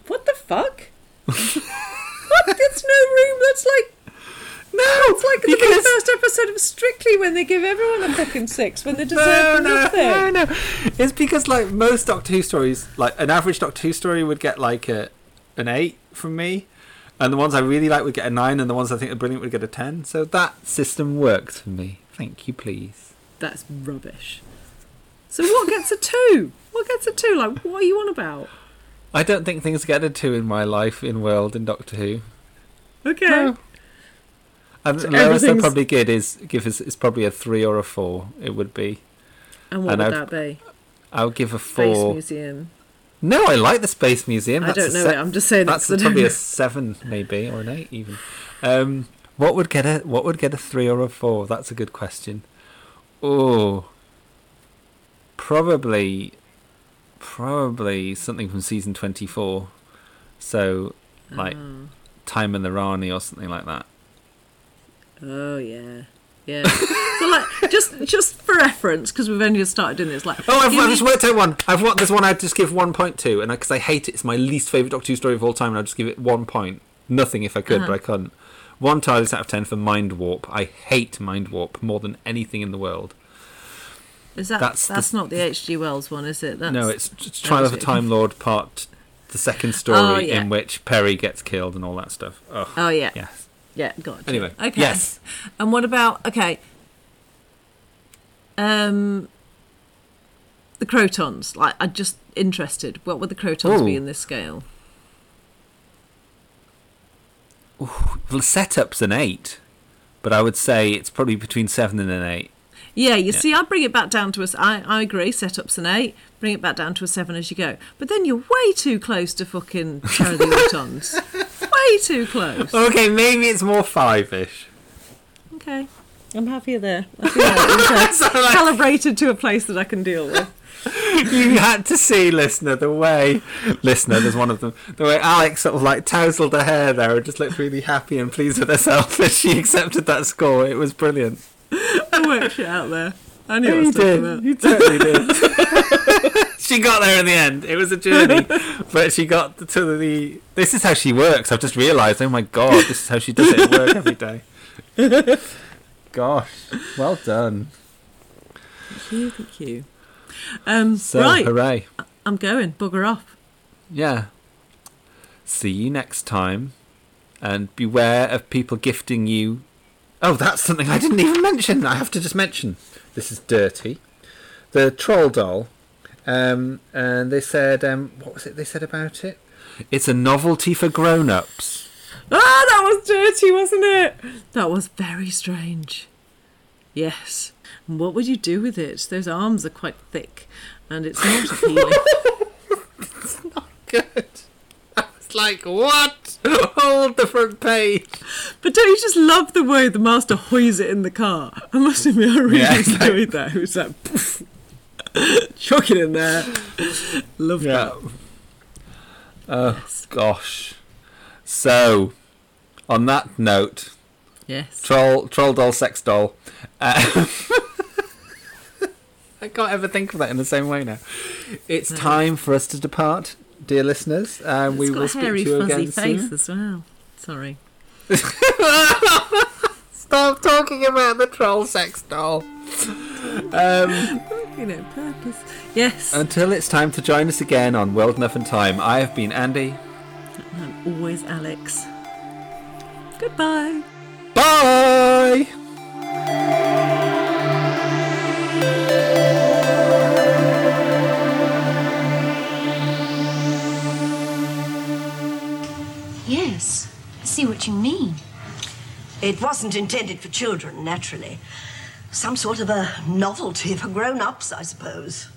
what the fuck? what? There's no room. That's like. No, it's like the very first episode of Strictly when they give everyone a fucking six when they deserve oh, no, nothing. no, no. It's because like most Doctor Who stories, like an average Doctor Who story would get like a an eight from me, and the ones I really like would get a nine, and the ones I think are brilliant would get a ten. So that system works for me. Thank you, please. That's rubbish. So what gets a two? What gets a two? Like what are you on about? I don't think things get a two in my life in world in Doctor Who. Okay. No. And So the lowest I'd probably give is give us is probably a three or a four. It would be. And what And would I'd- that be? I'll give a four. Space. Museum. No, I like the Space Museum. I don't know it. I'm just saying that's I probably a seven, maybe, or an eight, even. Um, what would get a what would get a three or a four? That's a good question. Oh, probably, probably something from season twenty four. So, like, Oh. Time and the Rani or something like that. Oh yeah, yeah. so like, just just for reference, because we've only just started doing this. Like, Oh, I've, I've just worked out one. I've what there's one I'd just give one point to, and because I hate it, it's my least favorite Doctor Who story of all time, and I'd just give it one point. Nothing if I could, Uh-huh. but I couldn't. One TARDIS out of ten for Mind Warp. I hate Mind Warp more than anything in the world. Is that that's that's, the- not the H.G. Wells one, is it? That's, no, it's, it's Trial of a? Time Lord part, the second story Oh, yeah. in which Peri gets killed and all that stuff. Ugh. Oh yeah. Yes. Yeah, gotcha. Anyway, okay. yes. And what about okay? Um, the Krotons. Like, I'm just interested. What would the Krotons be in this scale? Well, the setup's an eight, but I would say it's probably between seven and an eight. Yeah, you Yeah. see, I'd bring it back down to a. s- I, I agree. Setup's an eight. Bring it back down to a seven as you go. But then you're way too close to fucking the Autons. way too close. Okay, maybe it's more five-ish. Okay, I'm happier there. I feel like it's, uh, calibrated to a place that I can deal with. you had to see, listener, the way listener, there's one of them, the way Alex sort of like tousled her hair there and just looked really happy and pleased with herself as she accepted that score. It was brilliant. I worked shit out there. I knew Yeah, I you was talking did. about. You totally did. she got there in the end. It was a journey, but she got to the. This is how she works. I've just realised. Oh my god, this is how she does it at work every day. Gosh, well done. Thank you, thank you. Um, So, right, hooray! I'm going. Bugger off. Yeah. See you next time, and beware of people gifting you. Oh, that's something I didn't even mention. I have to just mention. This is dirty. The troll doll, um, and they said, um, what was it they said about it? It's a novelty for grown-ups. Ah, that was dirty, wasn't it? That was very strange. Yes. And what would you do with it? Those arms are quite thick, and it's not appealing. it's not was like, what? Whole the front page. But don't you just love the way the master hoys it in the car? I must admit, I really Yeah, it's like- enjoyed that. It was like, poof, chuck it in there. Love Yeah. that. Oh gosh. So, on that note, Yes. troll troll doll sex doll. Uh, I can't ever think of that in the same way now. It's time for us to depart, dear listeners. Um, we it's got will a speak to you fuzzy again face soon. as well. Sorry. Stop talking about the troll sex doll. Um, You know, purpose. Yes. until it's time to join us again on World Enough and Time, I have been Andy. I'm always Alex. Goodbye. Bye! See what you mean. It wasn't intended for children, naturally. Some sort of a novelty for grown ups, I suppose.